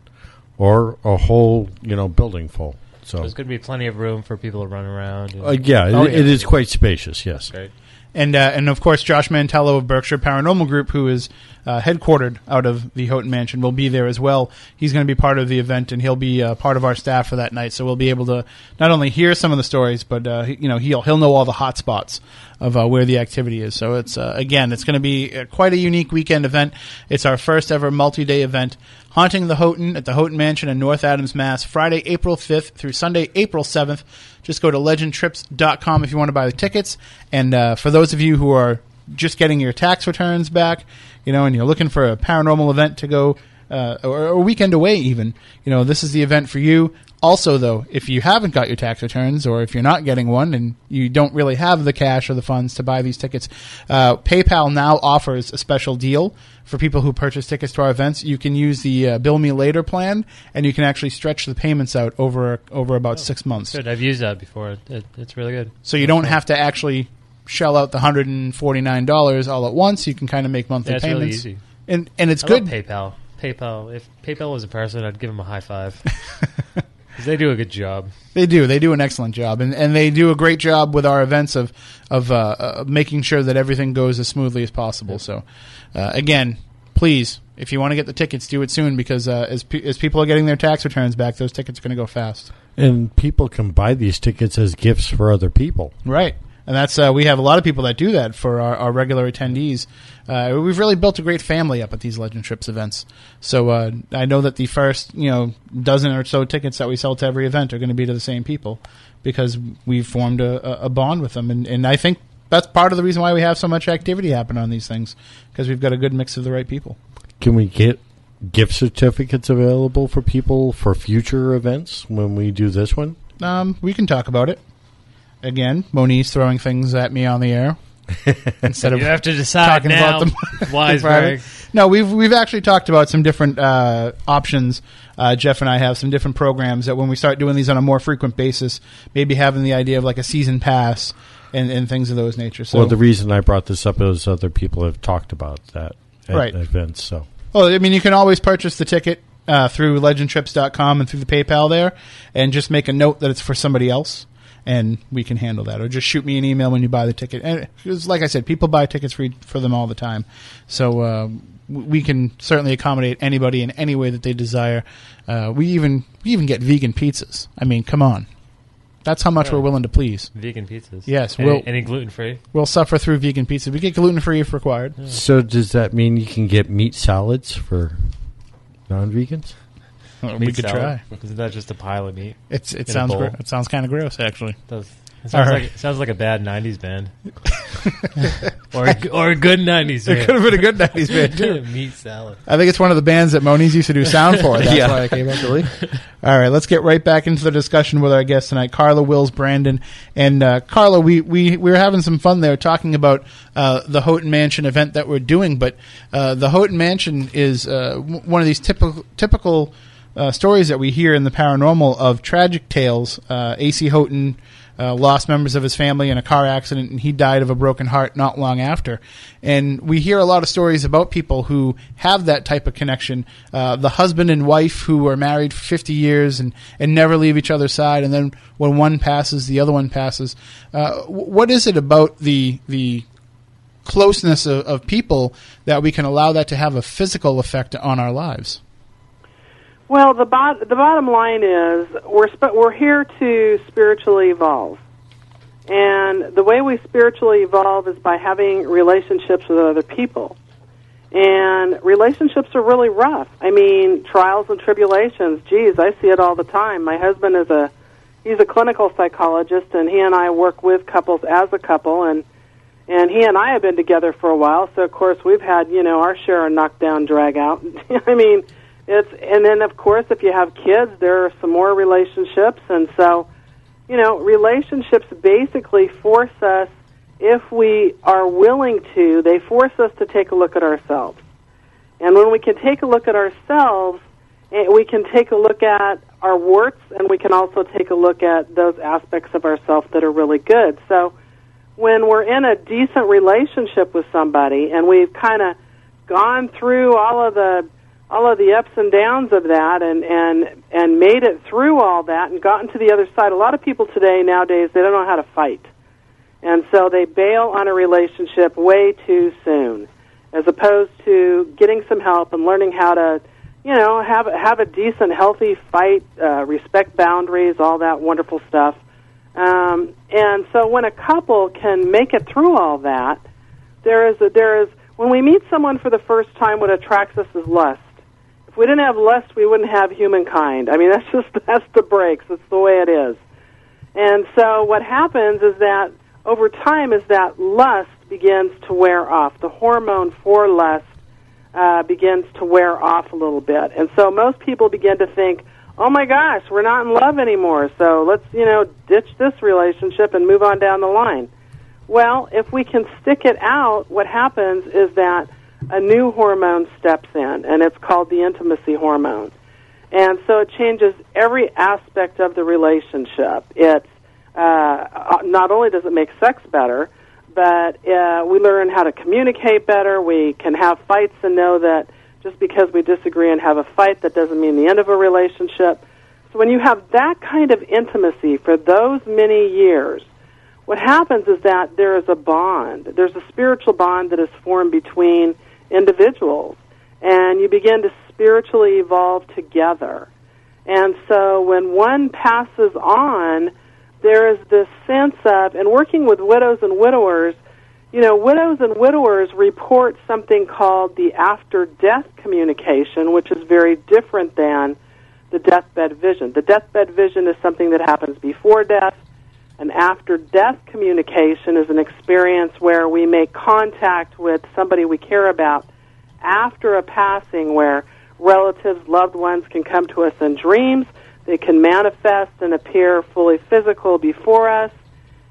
or a whole, you know, building full. So, There's going to be plenty of room for people to run around. and- uh, yeah, Oh, it, yeah. it is quite spacious. Yes. Great. And uh, and of course Josh Mantello of Berkshire Paranormal Group, who is uh, headquartered out of the Houghton Mansion, will be there as well. He's going to be part of the event, and he'll be uh, part of our staff for that night. So we'll be able to not only hear some of the stories, but uh, you know he'll he'll know all the hot spots of uh, where the activity is. So it's uh, again, it's going to be quite a unique weekend event. It's our first ever multi-day event. Haunting the Houghton at the Houghton Mansion in North Adams, Mass. Friday, April 5th through Sunday, April 7th. Just go to legendtrips.com if you want to buy the tickets. And uh, for those of you who are just getting your tax returns back, you know, and you're looking for a paranormal event to go, uh, or a weekend away even, you know, this is the event for you. Also, though, if you haven't got your tax returns, or if you're not getting one and you don't really have the cash or the funds to buy these tickets, uh, PayPal now offers a special deal for people who purchase tickets to our events. You can use the uh, Bill Me Later plan, and you can actually stretch the payments out over over about six months. Good. I've used that before. It, it's really good. So you don't have to actually shell out the hundred and forty nine dollars all at once. You can kind of make monthly Yeah, really payments, easy. and and it's I good. PayPal. PayPal. If PayPal was a person, I'd give them a high five. *laughs* 'Cause they do a good job. They do. They do an excellent job, and, and they do a great job with our events of of uh, uh, making sure that everything goes as smoothly as possible. So, uh, again, please, if you want to get the tickets, do it soon because uh, as pe- as people are getting their tax returns back, those tickets are going to go fast. And people can buy these tickets as gifts for other people. Right. And that's uh, we have a lot of people that do that for our, our regular attendees. Uh, we've really built a great family up at these Legend Trips events. So uh, I know that the first you know dozen or so tickets that we sell to every event are going to be to the same people because we've formed a, a- bond with them, and, and I think that's part of the reason why we have so much activity happen on these things because we've got a good mix of the right people. Can we get gift certificates available for people for future events when we do this one? Um, we can talk about it again. Moniz throwing things at me on the air *laughs* instead of You have to decide talking now, about them. *laughs* Weisberg. No, we've we've actually talked about some different uh, options. Uh, Jeff and I have some different programs that when we start doing these on a more frequent basis, maybe having the idea of like a season pass and, and things of those nature. So, well, the reason I brought this up is other people have talked about that at Right. events. So well, I mean, you can always purchase the ticket uh, through legendtrips.com and through the PayPal there, and just make a note that it's for somebody else. And we can handle that, or just shoot me an email when you buy the ticket. And because, like I said, people buy tickets for for them all the time, so uh, we can certainly accommodate anybody in any way that they desire. Uh, we even we even get vegan pizzas. I mean, come on, that's how much Yeah. we're willing to please. Vegan pizzas. Yes, Any, we'll- any gluten free? We'll suffer through vegan pizza. We get gluten free if required. So does that mean you can get meat salads for non-vegans? *laughs* we could try. Isn't that just a pile of meat? It's it in a sounds bowl? gro- it sounds kind of gross actually. Does. It sounds, right. like, it sounds like a bad '90s band, *laughs* or a, or a good '90s band. It could have been a good 90s band, *laughs* too. Meat salad. I think it's one of the bands that Moniz used to do sound for. That's Yeah. why I came up with it. All right, let's get right back into the discussion with our guests tonight, Carla Wills Brandon. And uh, Carla, we, we, we were having some fun there talking about uh, the Houghton Mansion event that we're doing, but uh, the Houghton Mansion is uh, w- one of these typical typical uh, stories that we hear in the paranormal of tragic tales. Uh, A.C. Houghton uh, lost members of his family in a car accident, and he died of a broken heart not long after. And we hear a lot of stories about people who have that type of connection. Uh, the husband and wife who are married for 50 years and, and never leave each other's side, and then when one passes, the other one passes. Uh, what is it about the the closeness of, of people that we can allow that to have a physical effect on our lives? Well, the bot- the bottom line is we're sp- we're here to spiritually evolve, and the way we spiritually evolve is by having relationships with other people. And relationships are really rough. I mean, trials and tribulations. Geez, I see it all the time. My husband is a he's a clinical psychologist, and he and I work with couples as a couple, and and he and I have been together for a while. So of course we've had you know our share of knockdown, drag out. *laughs* I mean it's and then of course if you have kids there are some more relationships. And so you know relationships basically force us if we are willing to they force us to take a look at ourselves. And when we can take a look at ourselves eh, we can take a look at our warts and we can also take a look at those aspects of ourselves that are really good. So when we're in a decent relationship with somebody and we've kind of gone through all of the all of the ups and downs of that and and and made it through all that and gotten to the other side. A lot of people today nowadays they don't know how to fight. And so they bail on a relationship way too soon as opposed to getting some help and learning how to you know have have a decent healthy fight uh, respect boundaries all that wonderful stuff. Um, and so when a couple can make it through all that there is a, there is when we meet someone for the first time what attracts us is lust if we didn't have lust, we wouldn't have humankind. I mean, that's just *laughs* that's the breaks. That's the way it is. And so what happens is that over time, as that lust begins to wear off, the hormone for lust uh, begins to wear off a little bit. And so most people begin to think, oh my gosh, we're not in love anymore, so let's, you know, ditch this relationship and move on down the line. Well, if we can stick it out, what happens is that a new hormone steps in, and it's called the intimacy hormone. And so it changes every aspect of the relationship. It's uh, not only does it make sex better, but uh, we learn how to communicate better. We can have fights and know that just because we disagree and have a fight, that doesn't mean the end of a relationship. So when you have that kind of intimacy for those many years, what happens is that there is a bond. There's a spiritual bond that is formed between individuals, and you begin to spiritually evolve together. And so when one passes on, there is this sense of, and working with widows and widowers, you know, widows and widowers report something called the after death communication, which is very different than the deathbed vision. The deathbed vision is something that happens before death. An after death communication is an experience where we make contact with somebody we care about after a passing, where relatives, loved ones can come to us in dreams. They can manifest and appear fully physical before us.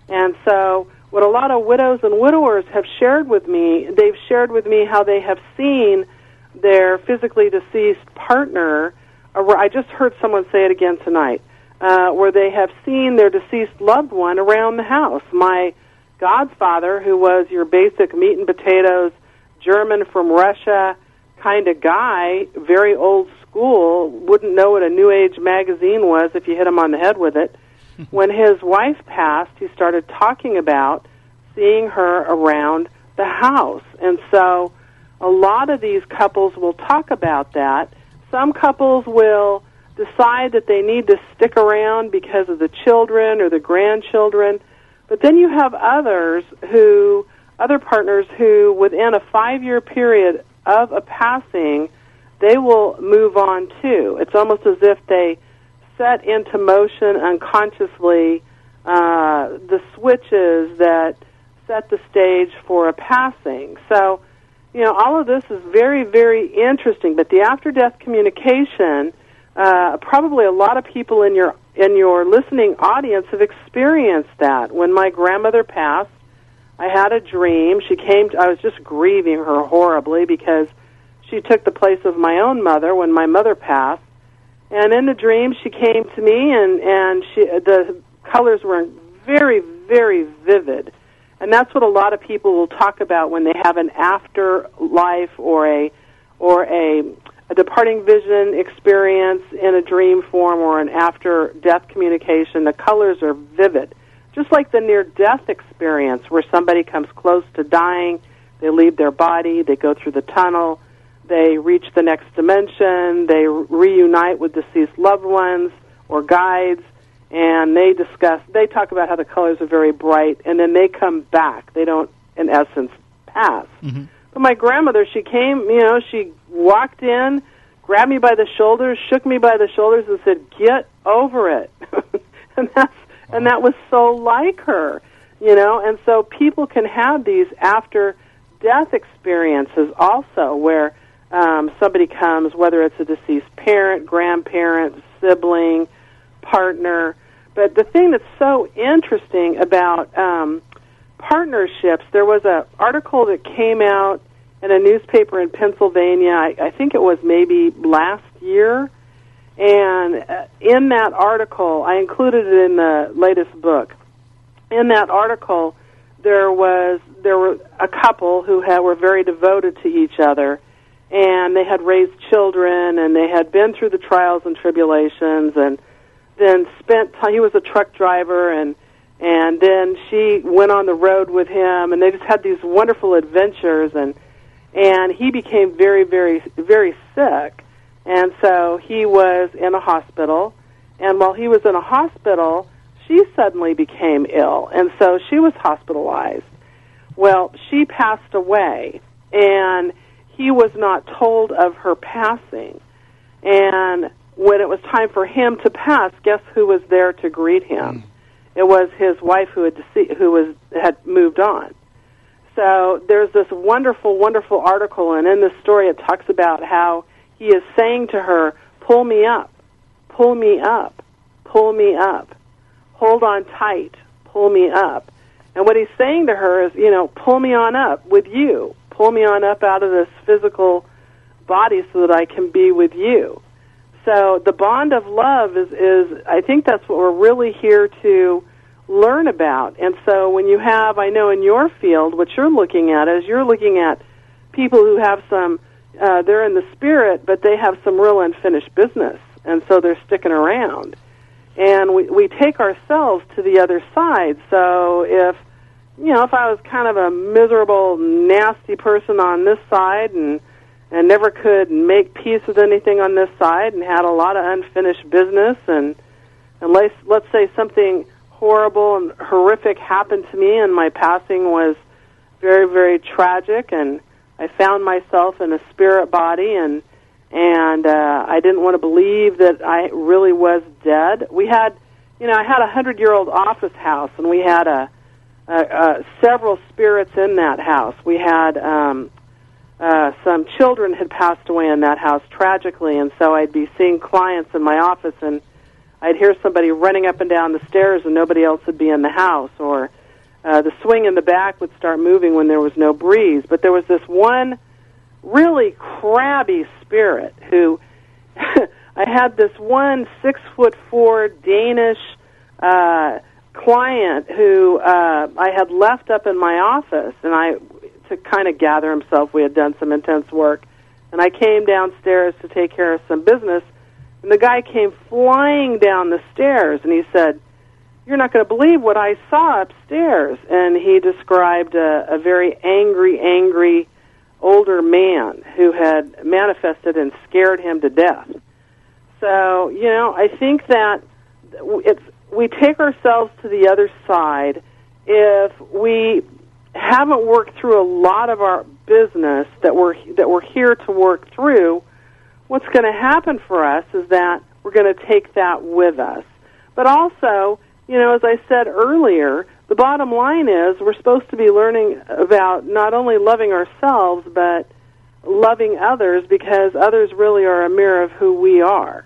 And so, what a lot of widows and widowers have shared with me, they've shared with me how they have seen their physically deceased partner. I just heard someone say it again tonight uh, where they have seen their deceased loved one around the house. My godfather, who was your basic meat and potatoes German from Russia kind of guy, very old school, wouldn't know what a New Age magazine was if you hit him on the head with it. *laughs* when his wife passed, he started talking about seeing her around the house. And so a lot of these couples will talk about that. Some couples will decide that they need to stick around because of the children or the grandchildren. But then you have others who, other partners who, within a five year period of a passing, they will move on too. It's almost as if they set into motion unconsciously uh, the switches that set the stage for a passing. So, you know, all of this is very, very interesting. But the after death communication uh, probably a lot of people in your in your listening audience have experienced that. When my grandmother passed, I had a dream. She came. To, I was just grieving her horribly because she took the place of my own mother when my mother passed. And in the dream, she came to me, and and she the colors were very very vivid, and that's what a lot of people will talk about when they have an afterlife or a or a a departing vision experience in a dream form or an after death communication. The colors are vivid, just like the near death experience where somebody comes close to dying, they leave their body, they go through the tunnel they reach the next dimension, they reunite with deceased loved ones or guides, and they discuss, they talk about how the colors are very bright, and then they come back. They don't, in essence, pass. Mm-hmm. But my grandmother, she came, you know, she walked in, grabbed me by the shoulders, shook me by the shoulders, and said, "Get over it." *laughs* and that's and that was so like her, you know. And so people can have these after death experiences also, where um, somebody comes, whether it's a deceased parent, grandparent, sibling, partner. But the thing that's so interesting about um, partnerships, there was an article that came out in a newspaper in Pennsylvania. I, I think it was maybe last year. And uh, in that article, I included it in the latest book. In that article, there was there were a couple who had, were very devoted to each other, and they had raised children and they had been through the trials and tribulations and then spent time he was a truck driver and and then she went on the road with him and they just had these wonderful adventures and and he became very very very sick and so he was in a hospital and while he was in a hospital she suddenly became ill and so she was hospitalized well she passed away and he was not told of her passing. And when it was time for him to pass, guess who was there to greet him? Hmm. It was his wife who had dece- who was had moved on. So there's this wonderful, wonderful article, and in this story, it talks about how he is saying to her, "Pull me up, pull me up, pull me up, hold on tight, pull me up." And what he's saying to her is, you know, pull me on up with you, pull me on up out of this physical body so that I can be with you. So the bond of love is, is I think that's what we're really here to learn about. And so when you have, I know in your field, what you're looking at is you're looking at people who have some, uh, they're in the spirit, but they have some real unfinished business. And so they're sticking around. And we, we take ourselves to the other side. So if, you know, if I was kind of a miserable, nasty person on this side and and never could make peace with anything on this side and had a lot of unfinished business and and let's let's say something horrible and horrific happened to me and my passing was very very tragic and I found myself in a spirit body and and uh, I didn't want to believe that I really was dead. We had, you know, I had a hundred year old office house, and we had a, a, a several spirits in that house. We had um, uh, some children had passed away in that house tragically, and so I'd be seeing clients in my office, and I'd hear somebody running up and down the stairs, and nobody else would be in the house, or uh, the swing in the back would start moving when there was no breeze. But there was this one really crabby spirit who *laughs* I had this one six foot four Danish uh, client who uh, I had left up in my office, and I to kind of gather himself. We had done some intense work, and I came downstairs to take care of some business, and the guy came flying down the stairs, and he said. You're not going to believe what I saw upstairs. And he described a, a very angry, angry older man who had manifested and scared him to death. So, you know, I think that it's we take ourselves to the other side if we haven't worked through a lot of our business that we're that we're here to work through. What's going to happen for us is that we're going to take that with us. But also, you know, as I said earlier, the bottom line is we're supposed to be learning about not only loving ourselves but loving others because others really are a mirror of who we are.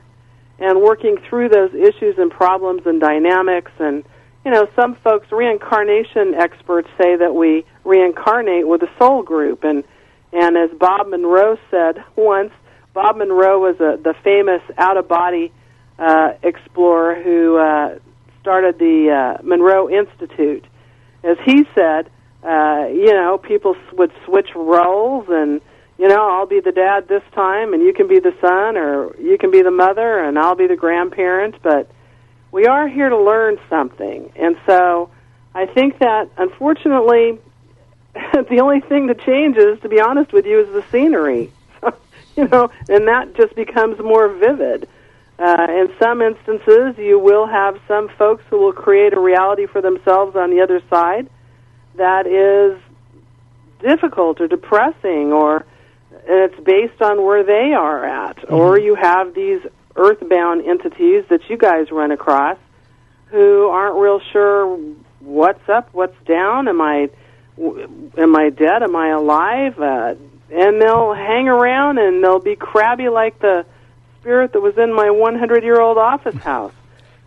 and working through those issues and problems and dynamics and you know some folks reincarnation experts say that we reincarnate with a soul group and and as Bob Monroe said once Bob Monroe was a, the famous out of body uh, explorer who uh, started the uh, Monroe Institute as he said uh, you know people would switch roles and you know, I'll be the dad this time, and you can be the son, or you can be the mother, and I'll be the grandparent. But we are here to learn something, and so I think that unfortunately, *laughs* the only thing that changes, to be honest with you, is the scenery. *laughs* you know, and that just becomes more vivid. Uh, in some instances, you will have some folks who will create a reality for themselves on the other side that is difficult or depressing or it's based on where they are at. Or you have these earthbound entities that you guys run across who aren't real sure what's up, what's down, am I am I dead, am I alive? Uh, and they'll hang around and they'll be crabby like the spirit that was in my 100-year-old office house.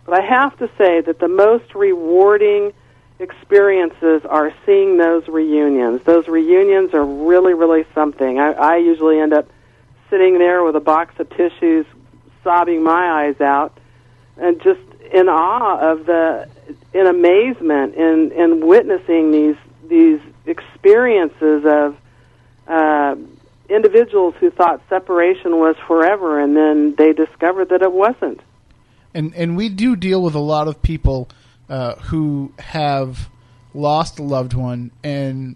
But I have to say that the most rewarding experiences are seeing those reunions. Those reunions are really, really something. I, I usually end up sitting there with a box of tissues, sobbing my eyes out, and just in awe of the, in amazement, in in witnessing these these experiences of uh, individuals who thought separation was forever, and then they discovered that it wasn't. and and we do deal with a lot of people uh, who have lost a loved one and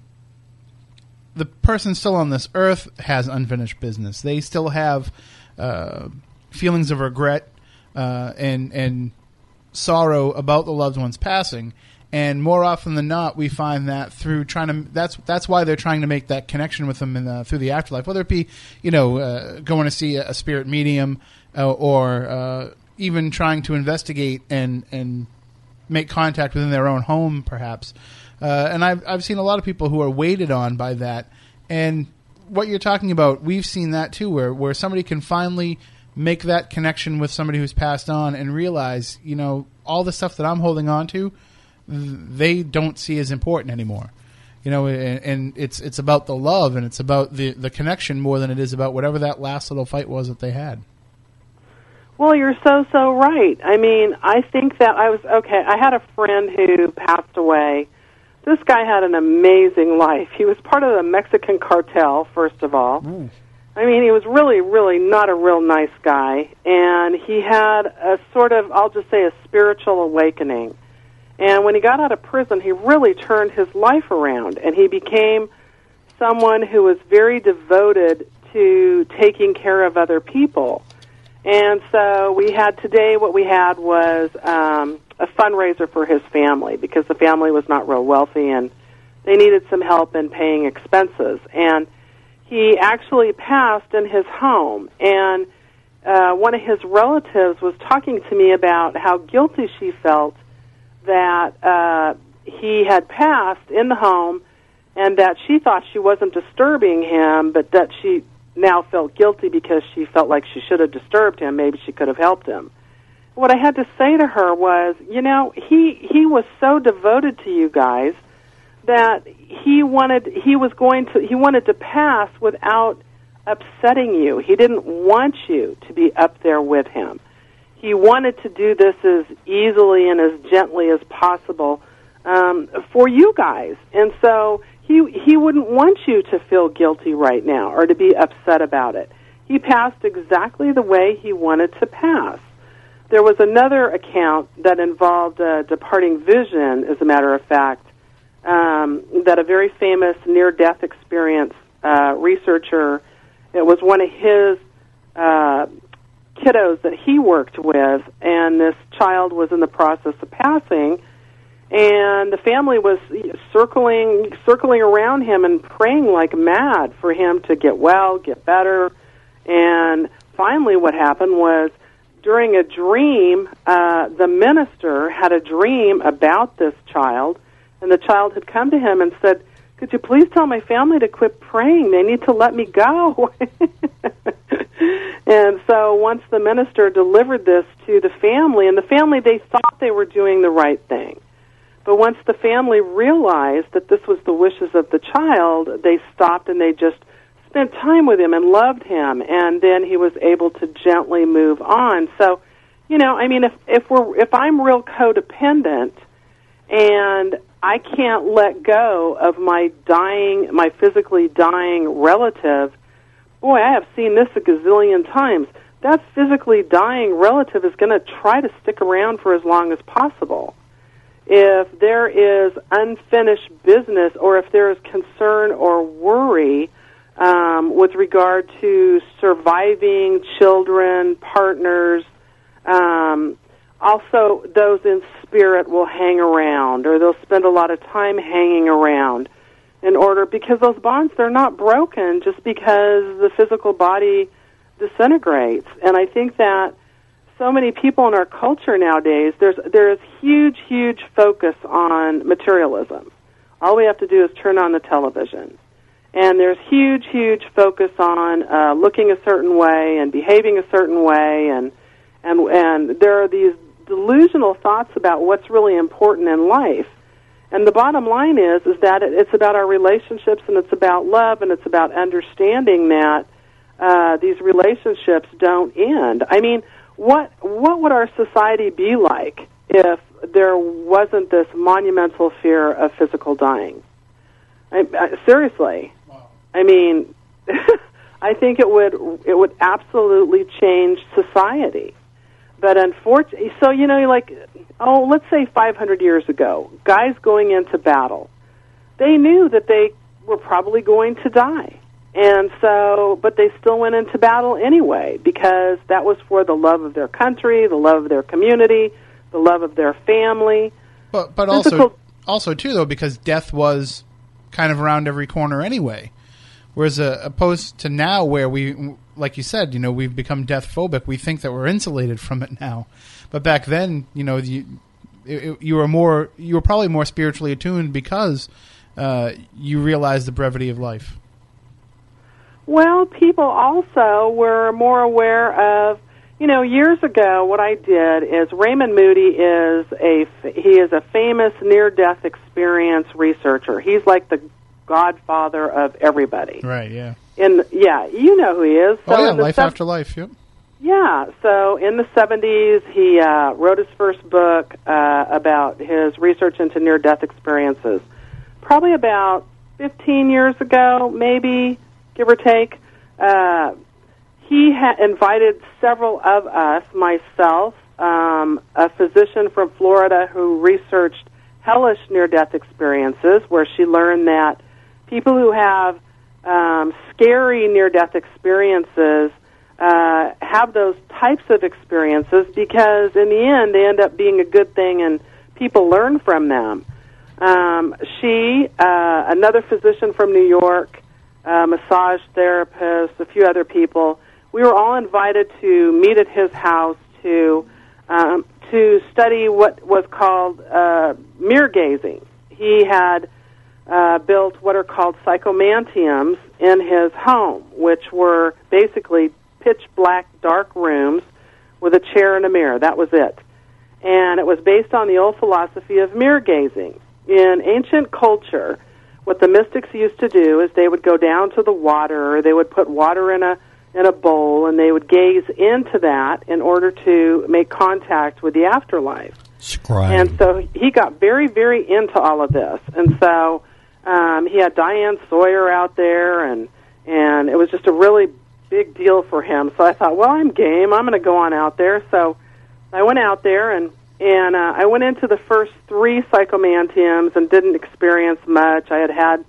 the person still on this earth has unfinished business they still have uh, feelings of regret uh, and and sorrow about the loved one's passing. And more often than not we find that through trying to that's that's why they're trying to make that connection with them in the, through the afterlife whether it be you know uh, going to see a, a spirit medium uh, or uh, even trying to investigate and and make contact within their own home perhaps. Uh, and I've, I've seen a lot of people who are weighted on by that. And what you're talking about we've seen that too where where somebody can finally make that connection with somebody who's passed on and realize you know all the stuff that I'm holding on to they don't see as important anymore. You know, and, and it's it's about the love and it's about the the connection more than it is about whatever that last little fight was that they had. Well, you're so so right. I mean, I think that I was okay. I had a friend who passed away. This guy had an amazing life. He was part of the Mexican cartel, first of all. I mean, he was really, really not a real nice guy, and he had a sort of, I'll just say, a spiritual awakening. And when he got out of prison, he really turned his life around, and he became someone who was very devoted to taking care of other people. And so we had today, what we had was um, a fundraiser for his family because the family was not real wealthy and they needed some help in paying expenses. And he actually passed in his home. And uh, one of his relatives was talking to me about how guilty she felt that uh, he had passed in the home and that she thought she wasn't disturbing him, but that she now felt guilty because she felt like she should have disturbed him. Maybe she could have helped him. What I had to say to her was, you know, he he was so devoted to you guys that he wanted he was going to he wanted to pass without upsetting you. He didn't want you to be up there with him. He wanted to do this as easily and as gently as possible um, for you guys, and so he he wouldn't want you to feel guilty right now or to be upset about it. He passed exactly the way he wanted to pass. There was another account that involved a departing vision, as a matter of fact, um, that a very famous near-death experience uh, researcher. It was one of his uh, kiddos that he worked with, and this child was in the process of passing and the family was circling circling around him and praying like mad for him to get well, get better. And finally, what happened was during a dream, uh, the minister had a dream about this child, and the child had come to him and said, "Could you please tell my family to quit praying? They need to let me go." *laughs* and so once the minister delivered this to the family, and the family, they thought they were doing the right thing. But once the family realized that this was the wishes of the child, they stopped and they just spent time with him and loved him, and then he was able to gently move on. So, you know, I mean, if if we're if I'm real codependent and I can't let go of my dying, my physically dying relative, boy, I have seen this a gazillion times. That physically dying relative is going to try to stick around for as long as possible. If there is unfinished business or if there is concern or worry um, with regard to surviving children, partners, um, also those in spirit will hang around or they'll spend a lot of time hanging around in order because those bonds they're not broken just because the physical body disintegrates. And i think that so many people in our culture nowadays there's there's huge huge focus on materialism. All we have to do is turn on the television. And there's huge huge focus on uh, looking a certain way and behaving a certain way and and and there are these delusional thoughts about what's really important in life. And the bottom line is is that it, it's about our relationships and it's about love and it's about understanding that uh, these relationships don't end. I mean, what what would our society be like if there wasn't this monumental fear of physical dying? I, I, seriously, I mean, *laughs* I think it would it would absolutely change society. But unfortunately, so you know, like, oh, let's say 500 years ago, guys going into battle, they knew that they were probably going to die. And so, but they still went into battle anyway because that was for the love of their country, the love of their community, the love of their family. But but also also too though because death was kind of around every corner anyway. Whereas uh, opposed to now, where we, like you said, you know, we've become death phobic. We think that we're insulated from it now, but back then, you know, you it, you were more, you were probably more spiritually attuned because uh, you realized the brevity of life. Well, people also were more aware of, you know, years ago. What I did is Raymond Moody is a he is a famous near death experience researcher. He's like the godfather of everybody. Right. Yeah. In yeah, you know who he is. So oh yeah, life after life. Yep. Yeah. So in the seventies, he uh, wrote his first book uh, about his research into near-death experiences. Probably about fifteen years ago, maybe give or take. Uh, he ha- invited several of us, myself, um, a physician from Florida who researched hellish near-death experiences, where she learned that people who have um, scary near-death experiences uh, have those types of experiences because in the end they end up being a good thing and people learn from them. Um, she, uh, another physician from New York, uh, massage therapist, a few other people, we were all invited to meet at his house to um, to study what was called uh, mirror gazing. He had uh, built what are called psychomantiums in his home, which were basically pitch black, dark rooms with a chair and a mirror. That was it. And it was based on the old philosophy of mirror gazing. In ancient culture, what the mystics used to do is they would go down to the water, they would put water in a in a bowl, and they would gaze into that in order to make contact with the afterlife. Scribe. And so he got very, very into all of this. And so um, he had Diane Sawyer out there, and and it was just a really big deal for him. So I thought, well, I'm game. I'm going to go on out there. So I went out there, and and uh, I went into the first three psychomantiums and didn't experience much. I had had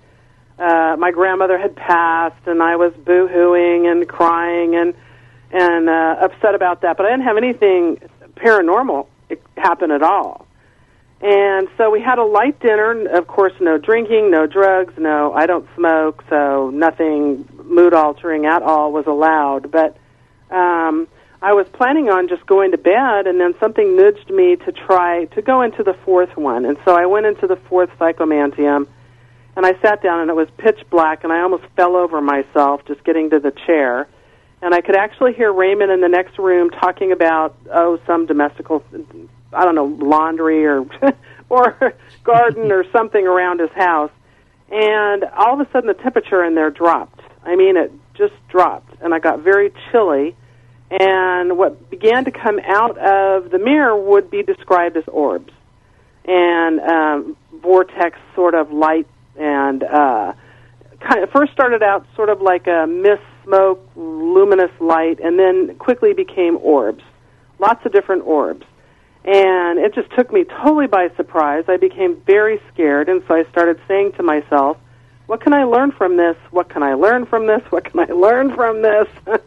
uh, my grandmother had passed, and I was boo-hooing and crying and and uh, upset about that. But I didn't have anything paranormal happen at all. And so we had a light dinner. Of course, no drinking, no drugs, no. I don't smoke, so nothing mood altering at all was allowed. But um, I was planning on just going to bed, and then something nudged me to try to go into the fourth one. And so I went into the fourth psychomantium, and I sat down, and it was pitch black, and I almost fell over myself just getting to the chair. and I could actually hear Raymond in the next room talking about oh some domestical, I don't know, laundry or *laughs* or garden or something around his house, and all of a sudden the temperature in there dropped. I mean, it just dropped, and I got very chilly. And what began to come out of the mirror would be described as orbs. And um, vortex sort of light and uh, kind of first started out sort of like a mist smoke luminous light and then quickly became orbs. Lots of different orbs and it just took me totally by surprise. I became very scared and so i started saying to myself what can i learn from this? What can i learn from this? What can i learn from this? *laughs*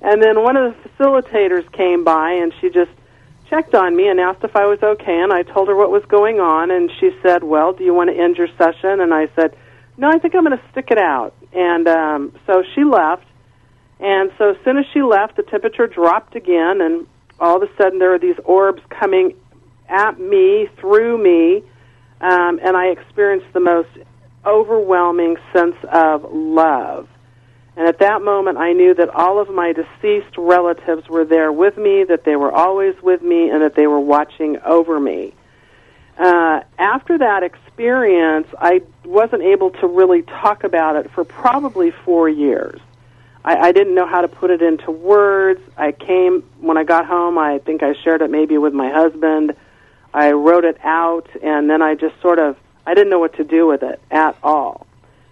And then one of the facilitators came by and she just checked on me and asked if I was okay, and I told her what was going on, and she said, "Well, do you want to end your session?" And I said, "No, I think I'm going to stick it out." And um, so she left, and so as soon as she left, the temperature dropped again, and all of a sudden there were these orbs coming at me through me, um, and I experienced the most overwhelming sense of love and at that moment, I knew that all of my deceased relatives were there with me, that they were always with me, and that they were watching over me. Uh, after that experience, I wasn't able to really talk about it for probably four years. I, I didn't know how to put it into words. I came, when I got home, I think I shared it maybe with my husband. I wrote it out, and then I just sort of, I didn't know what to do with it at all.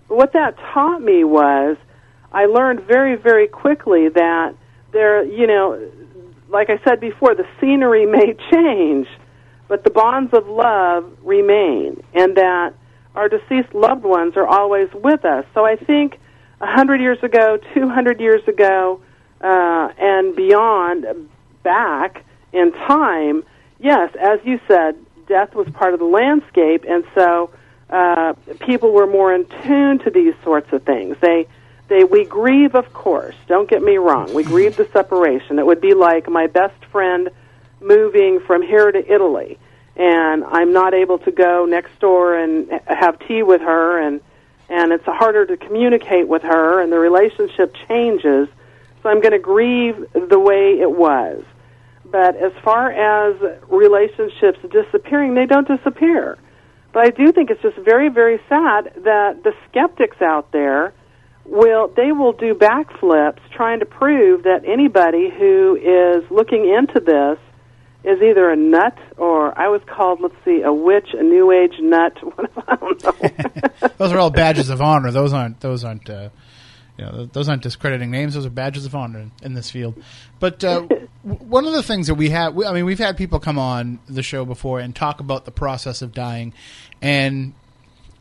But what that taught me was I learned very, very quickly that there, you know, like I said before, the scenery *laughs* may change, but the bonds of love remain, and that our deceased loved ones are always with us. So I think a hundred years ago, two hundred years ago, uh, and beyond, back in time, yes, as you said, death was part of the landscape, and so uh, people were more in tune to these sorts of things. They they we grieve of course don't get me wrong we grieve the separation it would be like my best friend moving from here to italy and i'm not able to go next door and have tea with her and and it's harder to communicate with her and the relationship changes. So i'm going to grieve the way it was. But as far as relationships disappearing they don't disappear. But i do think it's just very very sad that the skeptics out there will they will do backflips trying to prove that anybody who is looking into this is either a nut or I was called, let's see, a witch, a new age nut. I don't know. those are all badges of honor. Those aren't. Those aren't. Uh, you know, those aren't discrediting names. Those are badges of honor in, this field. But uh, *laughs* one of the things that we have, I mean, we've had people come on the show before and talk about the process of dying, and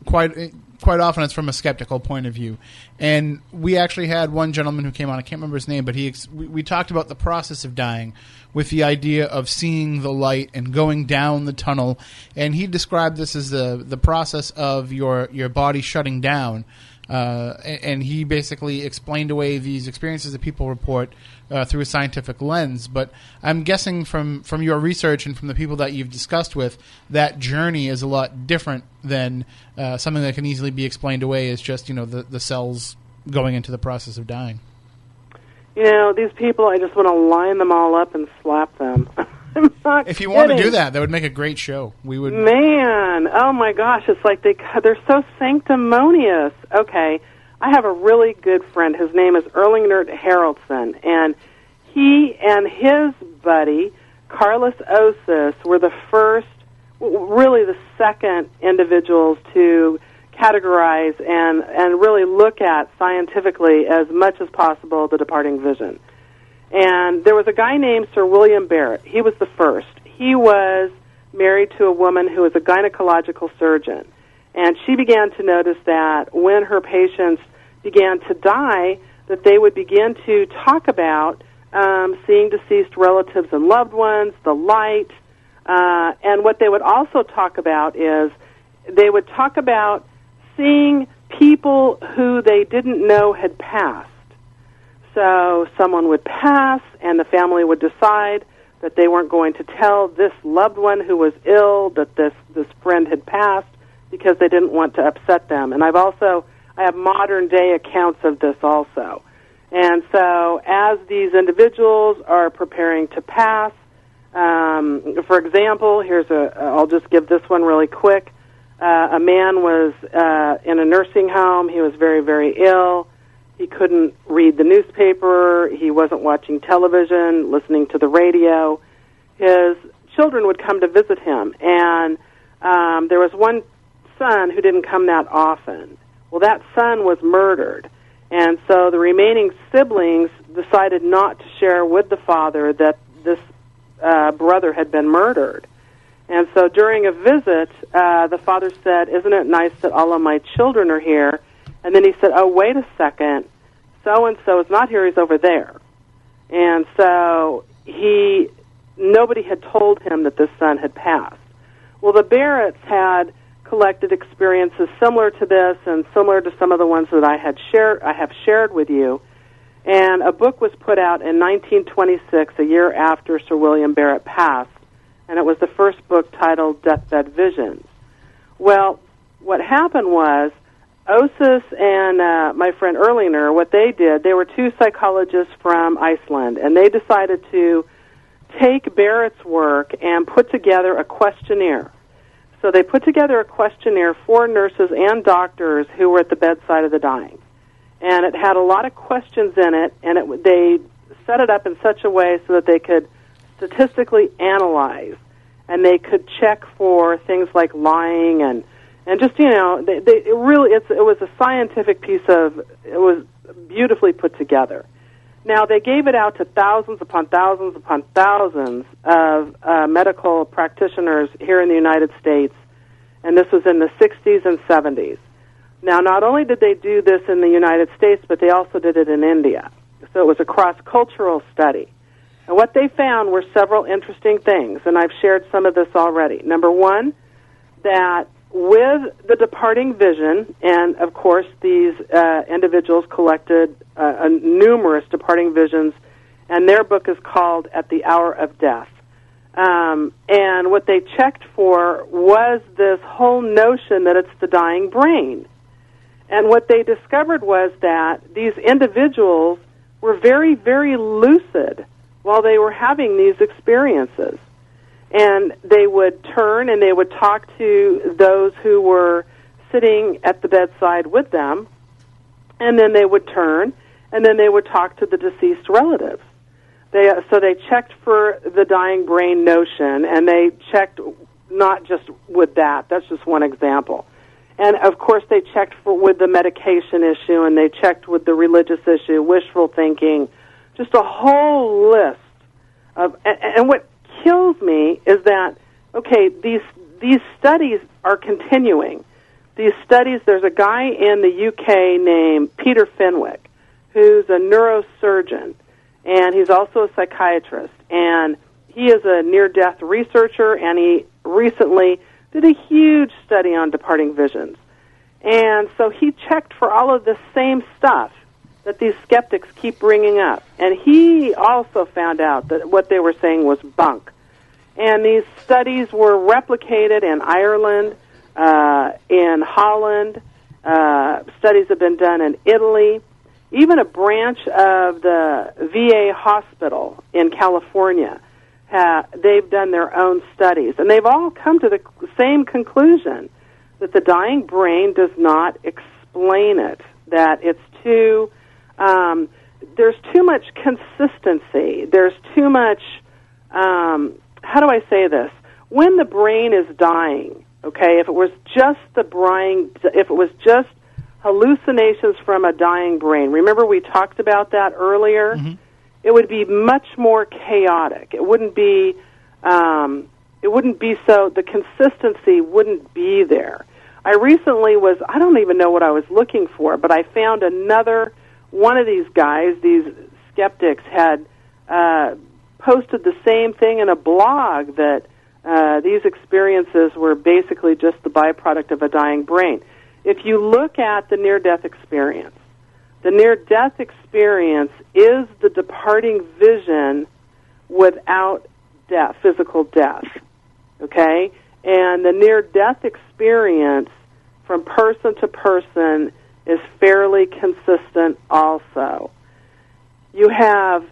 quite quite often it's from a skeptical point of view. And we actually had one gentleman who came on. I can't remember his name, but he ex- we, we talked about the process of dying with the idea of seeing the light and going down the tunnel. And he described this as the the process of your your body shutting down. Uh, and, he basically explained away these experiences that people report uh, through a scientific lens. But I'm guessing from from your research and from the people that you've discussed with, that journey is a lot different than uh, something that can easily be explained away as just you know the the cells going into the process of dying. You know, these people, I just want to line them all up and slap them. *laughs* If you want to do that, that would make a great show. We would. Man, oh my gosh, it's like they they're so sanctimonious. Okay, I have a really good friend. His name is Erlendur Haraldsson, and he and his buddy Karlis Osis were the first, w- really the second individuals to categorize and and really look at scientifically as much as possible the departing vision. And there was a guy named Sir William Barrett. He was the first. He was married to a woman who was a gynecological surgeon. And she began to notice that when her patients began to die, that they would begin to talk about um, seeing deceased relatives and loved ones, the light, uh, and what they would also talk about is they would talk about seeing people who they didn't know had passed. So someone would pass, and the family would decide that they weren't going to tell this loved one who was ill that this this friend had passed because they didn't want to upset them. And I've also I have modern day accounts of this also. And so, as these individuals are preparing to pass, um, for example, here's a, I'll just give this one really quick. Uh, a man was uh, in a nursing home. He was very, very ill. He couldn't read the newspaper. He wasn't watching television, listening to the radio. His children would come to visit him, and um, there was one son who didn't come that often. Well, that son was murdered. And so the remaining siblings decided not to share with the father that this uh, brother had been murdered. And so during a visit, uh, the father said, Isn't it nice that all of my children are here? And then he said, Oh, wait a second. So and so is not here, he's over there. And so he, nobody had told him that this son had passed. Well, the Barretts had collected experiences similar to this and similar to some of the ones that I had shared I have shared with you. And a book was put out in 1926, a year after Sir William Barrett passed, and it was the first book titled Deathbed Visions. Well, what happened was Osis and uh, my friend Erlendur, what they did, they were two psychologists from Iceland, and they decided to take Barrett's work and put together a questionnaire so they put together a questionnaire for nurses and doctors who were at the bedside of the dying. And it had a lot of questions in it, and it, they set it up in such a way so that they could statistically analyze and they could check for things like lying and and just you know they, they it really it's it was a scientific piece of it was beautifully put together now, they gave it out to thousands upon thousands upon thousands of uh, medical practitioners here in the United States, and this was in the 60s and 70s. Now, not only did they do this in the United States, but they also did it in India. So it was a cross cultural study. And what they found were several interesting things, and I've shared some of this already. Number one, that with the departing vision, and of course, these uh, individuals collected uh, numerous departing visions, and their book is called At the Hour of Death. Um, and what they checked for was this whole notion that it's the dying brain. And what they discovered was that these individuals were very, very lucid while they were having these experiences and they would turn and they would talk to those who were sitting at the bedside with them, and then they would turn and then they would talk to the deceased relatives. They, so they checked for the dying brain notion, and they checked not just with that. That's just one example. And of course, they checked for with the medication issue, and they checked with the religious issue, wishful thinking, just a whole list of. And, and what kills me is that okay, these these studies are continuing. These studies, there's a guy in the UK named Peter Fenwick, who's a neurosurgeon, and he's also a psychiatrist, and he is a near-death researcher, and he recently did a huge study on departing visions. And so he checked for all of the same stuff that these skeptics keep bringing up. And he also found out that what they were saying was bunk. And these studies were replicated in Ireland, uh, in Holland. Uh, studies have been done in Italy. Even a branch of the VA hospital in California, ha- they've done their own studies. And they've all come to the same conclusion that the dying brain does not explain it, that it's too, um, there's too much consistency, there's too much. Um, how do I say this? When the brain is dying, okay, if it was just the brain, if it was just hallucinations from a dying brain, remember we talked about that earlier? Mm-hmm. It would be much more chaotic. It wouldn't be, um, it wouldn't be so, the consistency wouldn't be there. I recently was, I don't even know what I was looking for, but I found another one of these guys, these skeptics, had uh, posted the same thing in a blog that uh, these experiences were basically just the byproduct of a dying brain. If you look at the near death experience, the near death experience is the departing vision without death, physical death. Okay? And the near death experience from person to person is fairly consistent also. You have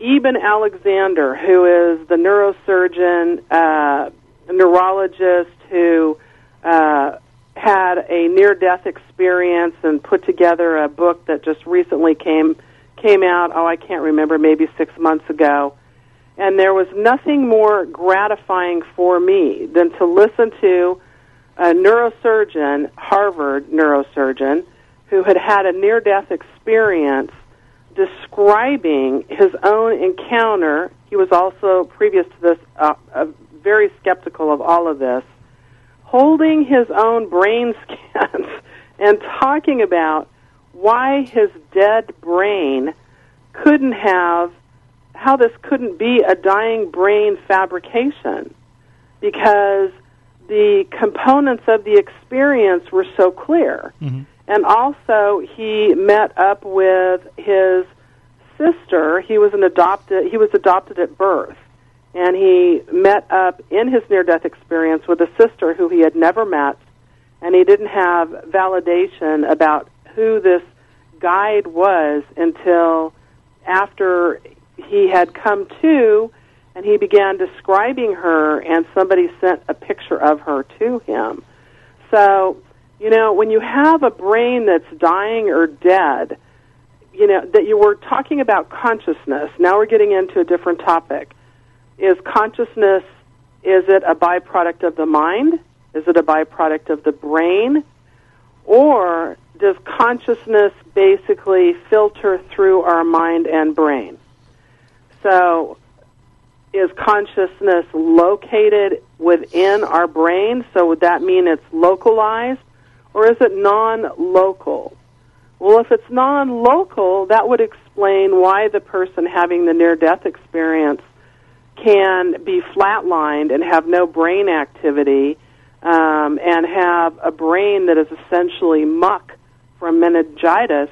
Eben Alexander, who is the neurosurgeon, uh, neurologist who uh, had a near-death experience and put together a book that just recently came came out. Oh, I can't remember, maybe six months ago. And there was nothing more gratifying for me than to listen to a neurosurgeon, Harvard neurosurgeon, who had had a near-death experience describing his own encounter. He was also, previous to this, uh, uh, very skeptical of all of this, holding his own brain *laughs* scans and talking about why his dead brain couldn't have, how this couldn't be a dying brain fabrication. Because the components of the experience were so clear. And also, he met up with his sister. He was an adopted. He was adopted at birth, and he met up in his near-death experience with a sister who he had never met, and he didn't have validation about who this guide was until after he had come to, and he began describing her, and somebody sent a picture of her to him. So you know, when you have a brain that's dying or dead, you know, that you were talking about consciousness. Now we're getting into a different topic. Is consciousness, is it a byproduct of the mind? Is it a byproduct of the brain? Or does consciousness basically filter through our mind and brain? So, is consciousness located within our brain? So, would that mean it's localized? Or is it non local? Well, if it's non local, that would explain why the person having the near death experience can be flatlined and have no brain activity um, and have a brain that is essentially muck from meningitis,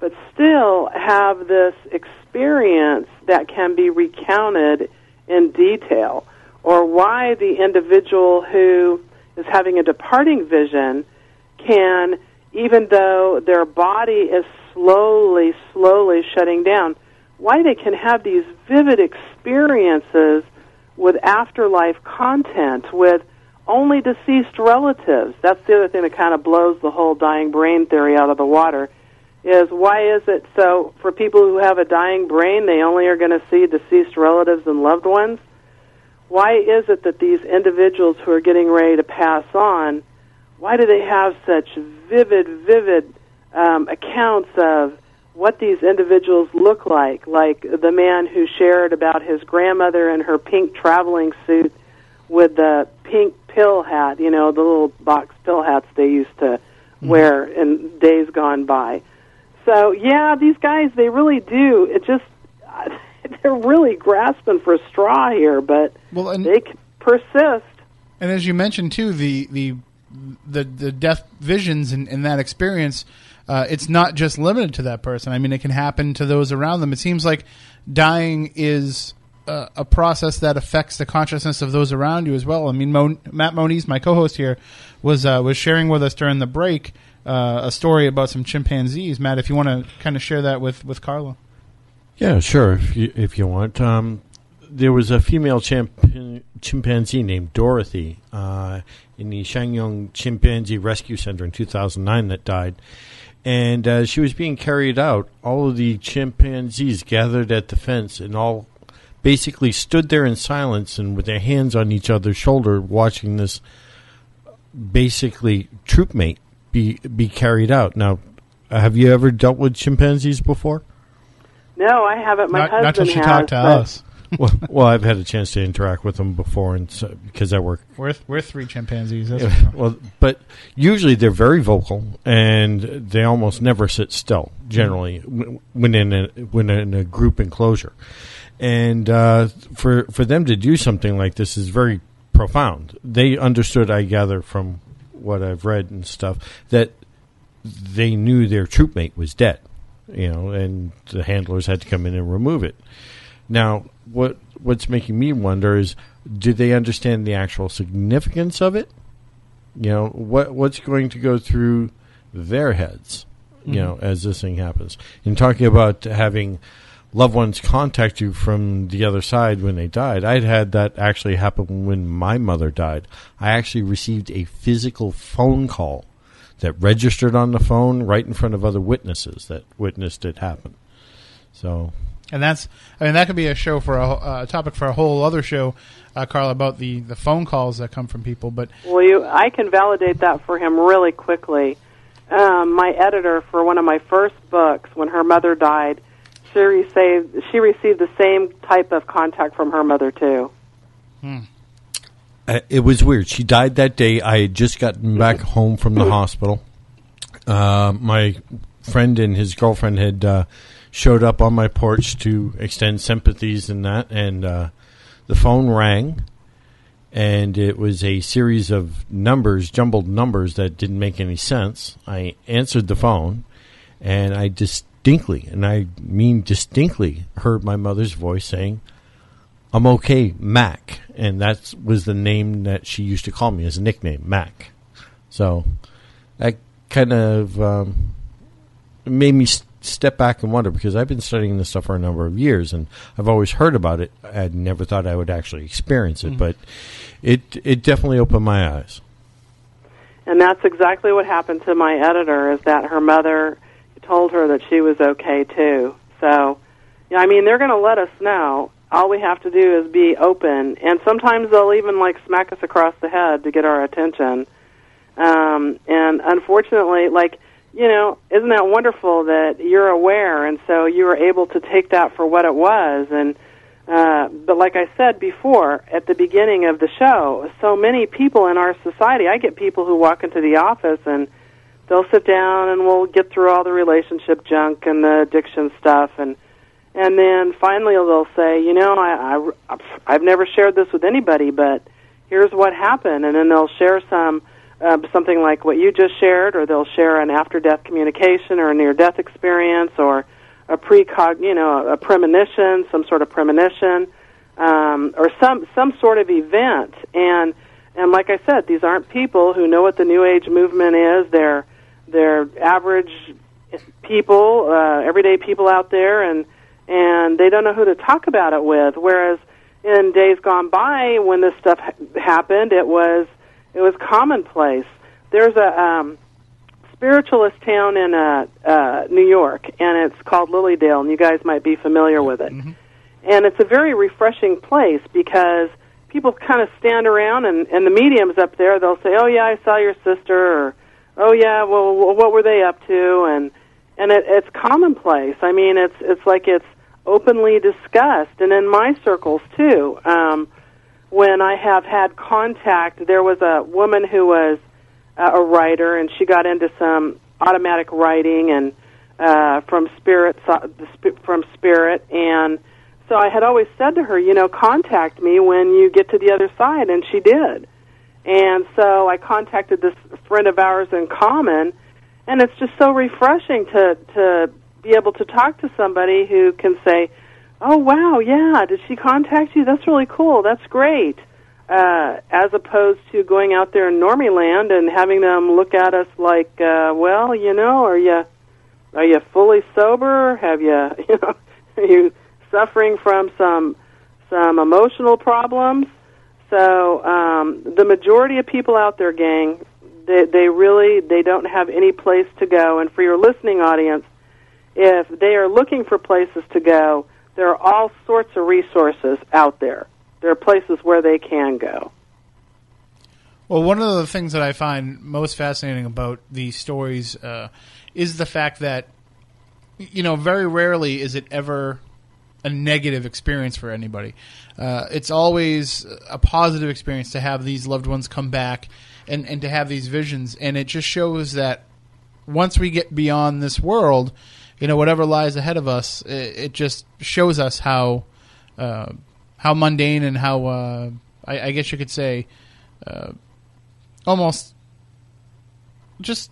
but still have this experience that can be recounted in detail. Or why the individual who is having a departing vision can, even though their body is slowly, slowly shutting down, why they can have these vivid experiences with afterlife content, with only deceased relatives. That's the other thing that kind of blows the whole dying brain theory out of the water. Is why is it so for people who have a dying brain, they only are going to see deceased relatives and loved ones? Why is it that these individuals who are getting ready to pass on, why do they have such vivid, vivid um, accounts of what these individuals look like? Like the man who shared about his grandmother in her pink traveling suit with the pink pill hat, you know, the little box pill hats they used to wear in days gone by. So, yeah, these guys, they really do. It just, *laughs* they're really grasping for a straw here, but Well, and- they persist. And as you mentioned too, the the the, the death visions and, in that experience, uh, it's not just limited to that person. I mean, it can happen to those around them. It seems like dying is uh, a process that affects the consciousness of those around you as well. I mean, Mon- Matt Moniz, my co-host here, was uh, was sharing with us during the break uh, a story about some chimpanzees. Matt, if you want to kind of share that with with Carla. Yeah, sure. If you if you want, um, there was a female chimp- chimpanzee named Dorothy uh, in the Sanaga-Yong Chimpanzee Rescue Center in 2009 that died, and uh, she was being carried out. All of the chimpanzees gathered at the fence and all basically stood there in silence and with their hands on each other's shoulder, watching this basically troop mate be be carried out. Now, have you ever dealt with chimpanzees before? No, I haven't. My Not, husband not till she has. talked to us. Well, well, I've had a chance to interact with them before, and so, because I work. We're we're three chimpanzees. That's for well, but usually they're very vocal, and they almost never sit still. Generally, w- when in a when in a group enclosure, and uh, for for them to do something like this is very profound. They understood, I gather, from what I've read and stuff, that they knew their troop mate was dead. You know, and the handlers had to come in and remove it. Now, what what's making me wonder is, do they understand the actual significance of it? You know, what what's going to go through their heads? You mm-hmm. know, as this thing happens. In talking about having loved ones contact you from the other side when they died. I'd had that actually happen when my mother died. I actually received a physical phone call that registered on the phone right in front of other witnesses that witnessed it happen. So And that's, I mean, that could be a show for a, a topic for a whole other show, uh, Carl, about the, the phone calls that come from people. But Well, you, I can validate that for him really quickly. Um, my editor for one of my first books, when her mother died, she received she received the same type of contact from her mother too. Uh, it was weird. She died that day. I had just gotten back *laughs* home from the hospital. Uh, my friend and his girlfriend had uh, showed up on my porch to extend sympathies and that, and uh, the phone rang, and it was a series of numbers, jumbled numbers that didn't make any sense. I answered the phone, and I distinctly, and I mean distinctly, heard my mother's voice saying, I'm okay, Mac, and that was the name that she used to call me as a nickname, Mac. So that kind of um, made me s- step back and wonder because I've been studying this stuff for a number of years, and I've always heard about it. I never thought I would actually experience it, but it it definitely opened my eyes. And that's exactly what happened to my editor is that her mother told her that she was okay too. So, yeah, I mean, they're going to let us know. All we have to do is be open, and sometimes they'll even like smack us across the head to get our attention. Um, and unfortunately, like you know, isn't that wonderful that you're aware, and so you were able to take that for what it was, and uh, but like I said before at the beginning of the show, so many people in our society, I get people who walk into the office and they'll sit down and we'll get through all the relationship junk and the addiction stuff and and then finally they'll say, you know, I, I I've never shared this with anybody, but here's what happened, and then they'll share some uh, something like what you just shared, or they'll share an after-death communication or a near-death experience, or a precog, you know, a premonition, some sort of premonition, um, or some some sort of event. And and like I said, these aren't people who know what the New Age movement is. They're they're average people, uh, everyday people out there, and and they don't know who to talk about it with. Whereas in days gone by, when this stuff ha- happened, it was it was commonplace. There's a um, spiritualist town in uh, uh, New York, and it's called Lilydale, and you guys might be familiar with it. And it's a very refreshing place because people kind of stand around, and, and the mediums up there, they'll say, "Oh yeah, I saw your sister," or "Oh yeah, well, what were they up to?" and and it, it's commonplace. I mean, it's it's like it's openly discussed, and in my circles too. Um, when I have had contact, there was a woman who was uh, a writer, and she got into some automatic writing and uh, from spirit from spirit, and so I had always said to her, you know, contact me when you get to the other side, and she did. And so I contacted this friend of ours in common, and it's just so refreshing to to be able to talk to somebody who can say, "Oh wow, yeah, did she contact you? That's really cool. That's great." Uh, as opposed to going out there in normie land and having them look at us like, uh, "Well, you know, are you are you fully sober? Have you *laughs* you know are you suffering from some some emotional problems?" So um, the majority of people out there, gang, they, they really they don't have any place to go. And for your listening audience, if they are looking for places to go, there are all sorts of resources out there. There are places where they can go. Well, one of the things that I find most fascinating about these stories uh, is the fact that, you know, very rarely is it ever a negative experience for anybody. Uh, it's always a positive experience to have these loved ones come back and, and to have these visions. And it just shows that once we get beyond this world, you know, whatever lies ahead of us, it, it just shows us how uh, how mundane and how uh, I, I guess you could say uh, almost just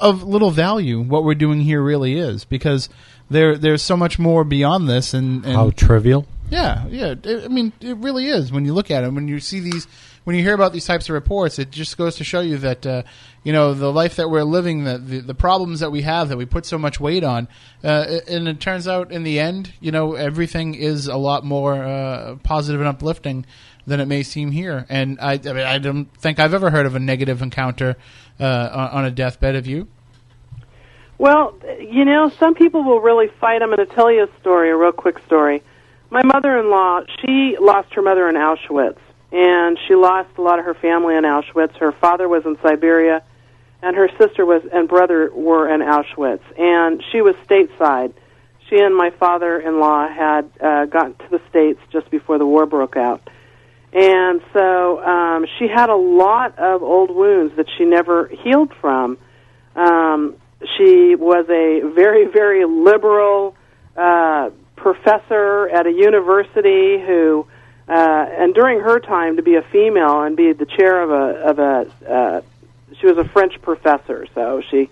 of little value what we're doing here really is because there there's so much more beyond this and, and How trivial. Yeah, yeah. It- I mean, it really is. When you look at it, when you see these, when you hear about these types of reports, it just goes to show you that uh, you know the life that we're living, the, the the problems that we have, that we put so much weight on, uh, and it turns out in the end, you know, everything is a lot more uh, positive and uplifting than it may seem here. And I, I, mean, I don't think I've ever heard of a negative encounter uh, on, a deathbed. Have you? Well, you know, some people will really fight. I'm going to tell you a story, a real quick story. My mother-in-law, she lost her mother in Auschwitz, and she lost a lot of her family in Auschwitz. Her father was in Siberia, and her sister was and brother were in Auschwitz, and she was stateside. She and my father-in-law had uh, gotten to the states just before the war broke out, and so um, she had a lot of old wounds that she never healed from. Um, she was a very, very liberal uh, professor at a university who, uh, and during her time to be a female and be the chair of a of a, uh, she was a French professor, so she,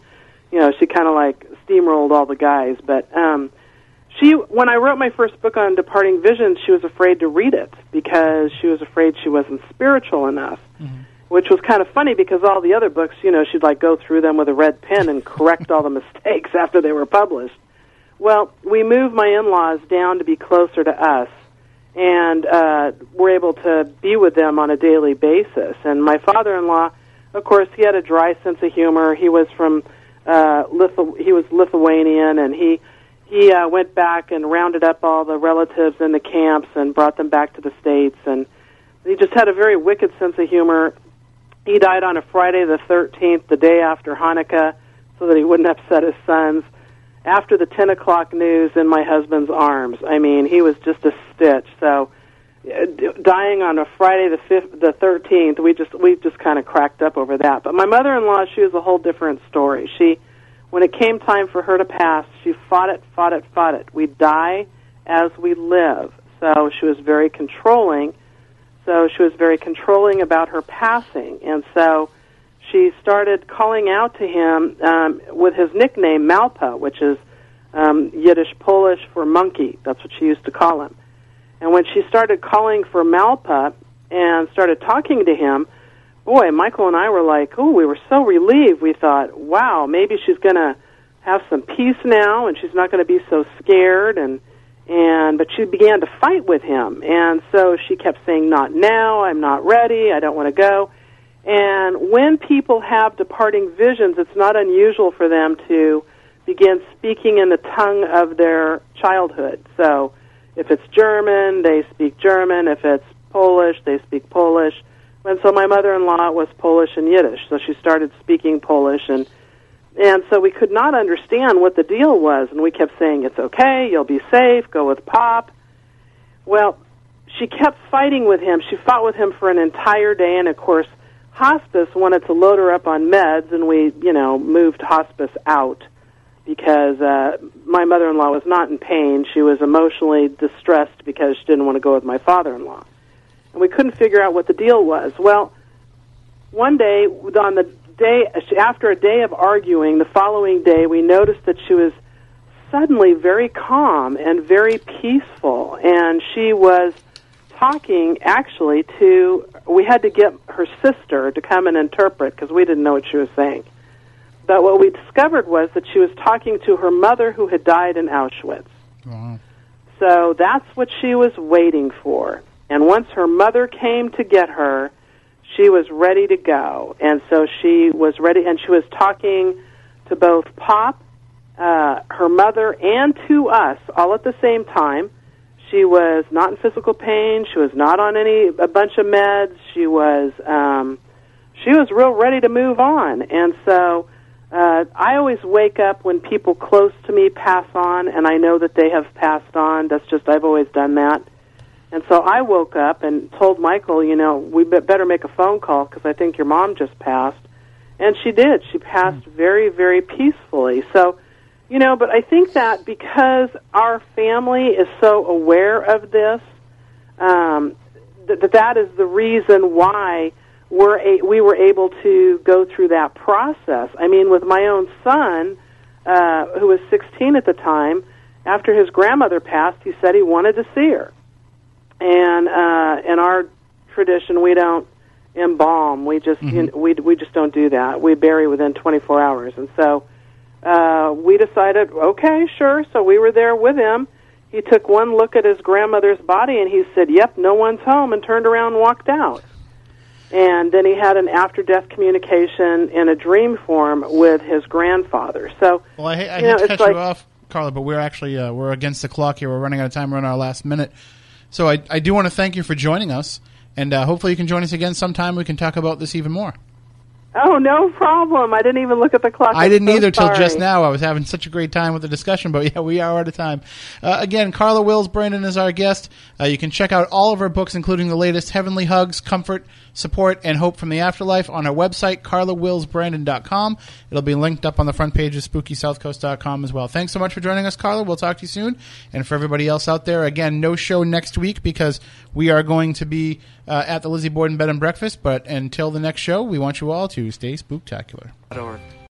you know, she kind of like steamrolled all the guys. But um, she, when I wrote my first book on departing visions, she was afraid to read it because she was afraid she wasn't spiritual enough which was kind of funny because all the other books, you know, she'd like go through them with a red pen and correct all the *laughs* mistakes after they were published. Well, we moved my in-laws down to be closer to us, and uh, we're able to be with them on a daily basis. And my father-in-law, of course, he had a dry sense of humor. He was from uh, Lithu- he was Lithuanian, and he he uh, went back and rounded up all the relatives in the camps and brought them back to the states. And he just had a very wicked sense of humor. He died on a Friday the 13th, the day after Hanukkah, so that he wouldn't upset his sons. After the 10 o'clock news in my husband's arms. I mean, he was just a stitch. So, uh, dying on a Friday the 5th, the 13th, we just we just kind of cracked up over that. But my mother-in-law, she was a whole different story. She, when it came time for her to pass, she fought it, fought it, fought it. We die as we live. So she was very controlling so she was very controlling about her passing, and so she started calling out to him um, with his nickname Malpa, which is um, Yiddish Polish for monkey. That's what she used to call him. And when she started calling for Malpa and started talking to him, boy, Michael and I were like, oh, we were so relieved. We thought, wow, maybe she's going to have some peace now, and she's not going to be so scared. And and but she began to fight with him. And so she kept saying not now. I'm not ready. I don't want to go. And when people have departing visions it's not unusual for them to begin speaking in the tongue of their childhood. So if it's german they speak german if it's polish they speak polish and so my mother-in-law was polish and yiddish so she started speaking polish and and so we could not understand what the deal was, and we kept saying, It's okay, you'll be safe, go with Pop. Well, she kept fighting with him. She fought with him for an entire day, and of course, hospice wanted to load her up on meds, and we, you know, moved hospice out because uh, my mother in law was not in pain. She was emotionally distressed because she didn't want to go with my father in law. And we couldn't figure out what the deal was. Well, one day, on the day after a day of arguing, the following day we noticed that she was suddenly very calm and very peaceful, and she was talking actually to. We had to get her sister to come and interpret because we didn't know what she was saying. But what we discovered was that she was talking to her mother who had died in Auschwitz. Wow. So that's what she was waiting for. And once her mother came to get her, she was ready to go. And so she was ready, and she was talking to both Pop, uh, her mother, and to us all at the same time. She was not in physical pain. She was not on any a bunch of meds. She was um, she was real ready to move on. And so uh, I always wake up when people close to me pass on, and I know that they have passed on. That's just I've always done that. And so I woke up and told Michael, you know, we better make a phone call because I think your mom just passed. And she did. She passed very, very peacefully. So, you know, but I think that because our family is so aware of this, um, that that that is the reason why we're a- we were able to go through that process. I mean, with my own son, uh, who was 16 at the time, after his grandmother passed, he said he wanted to see her. and uh, in our tradition, we don't embalm. We just you know, we we just don't do that. We bury within 24 hours, and so uh, we decided, okay, sure. So we were there with him. He took one look at his grandmother's body, and he said, "Yep, no one's home," and turned around and walked out. And then he had an after-death communication in a dream form with his grandfather. So, Well, I, I you know, hate to cut like, you off, Carla, but we're actually uh, we're against the clock here. We're running out of time. We're on our last minute. So I, I do want to thank you for joining us, and uh, hopefully you can join us again sometime. We can talk about this even more. Oh, no problem. I didn't even look at the clock. I I'm didn't so either till just now. I was having such a great time with the discussion, but *laughs* yeah, we are out of time. Uh, again, Carla Wills Brandon is our guest. Uh, you can check out all of her books, including the latest Heavenly Hugs, Comfort, Support, and Hope from the Afterlife on our website, carlawillsbrandon.com. It'll be linked up on the front page of spookysouthcoast.com as well. Thanks so much for joining us, Carla. We'll talk to you soon. And for everybody else out there, again, no show next week because we are going to be uh, at the Lizzie Borden Bed and Breakfast. But until the next show, we want you all to stay spooktacular.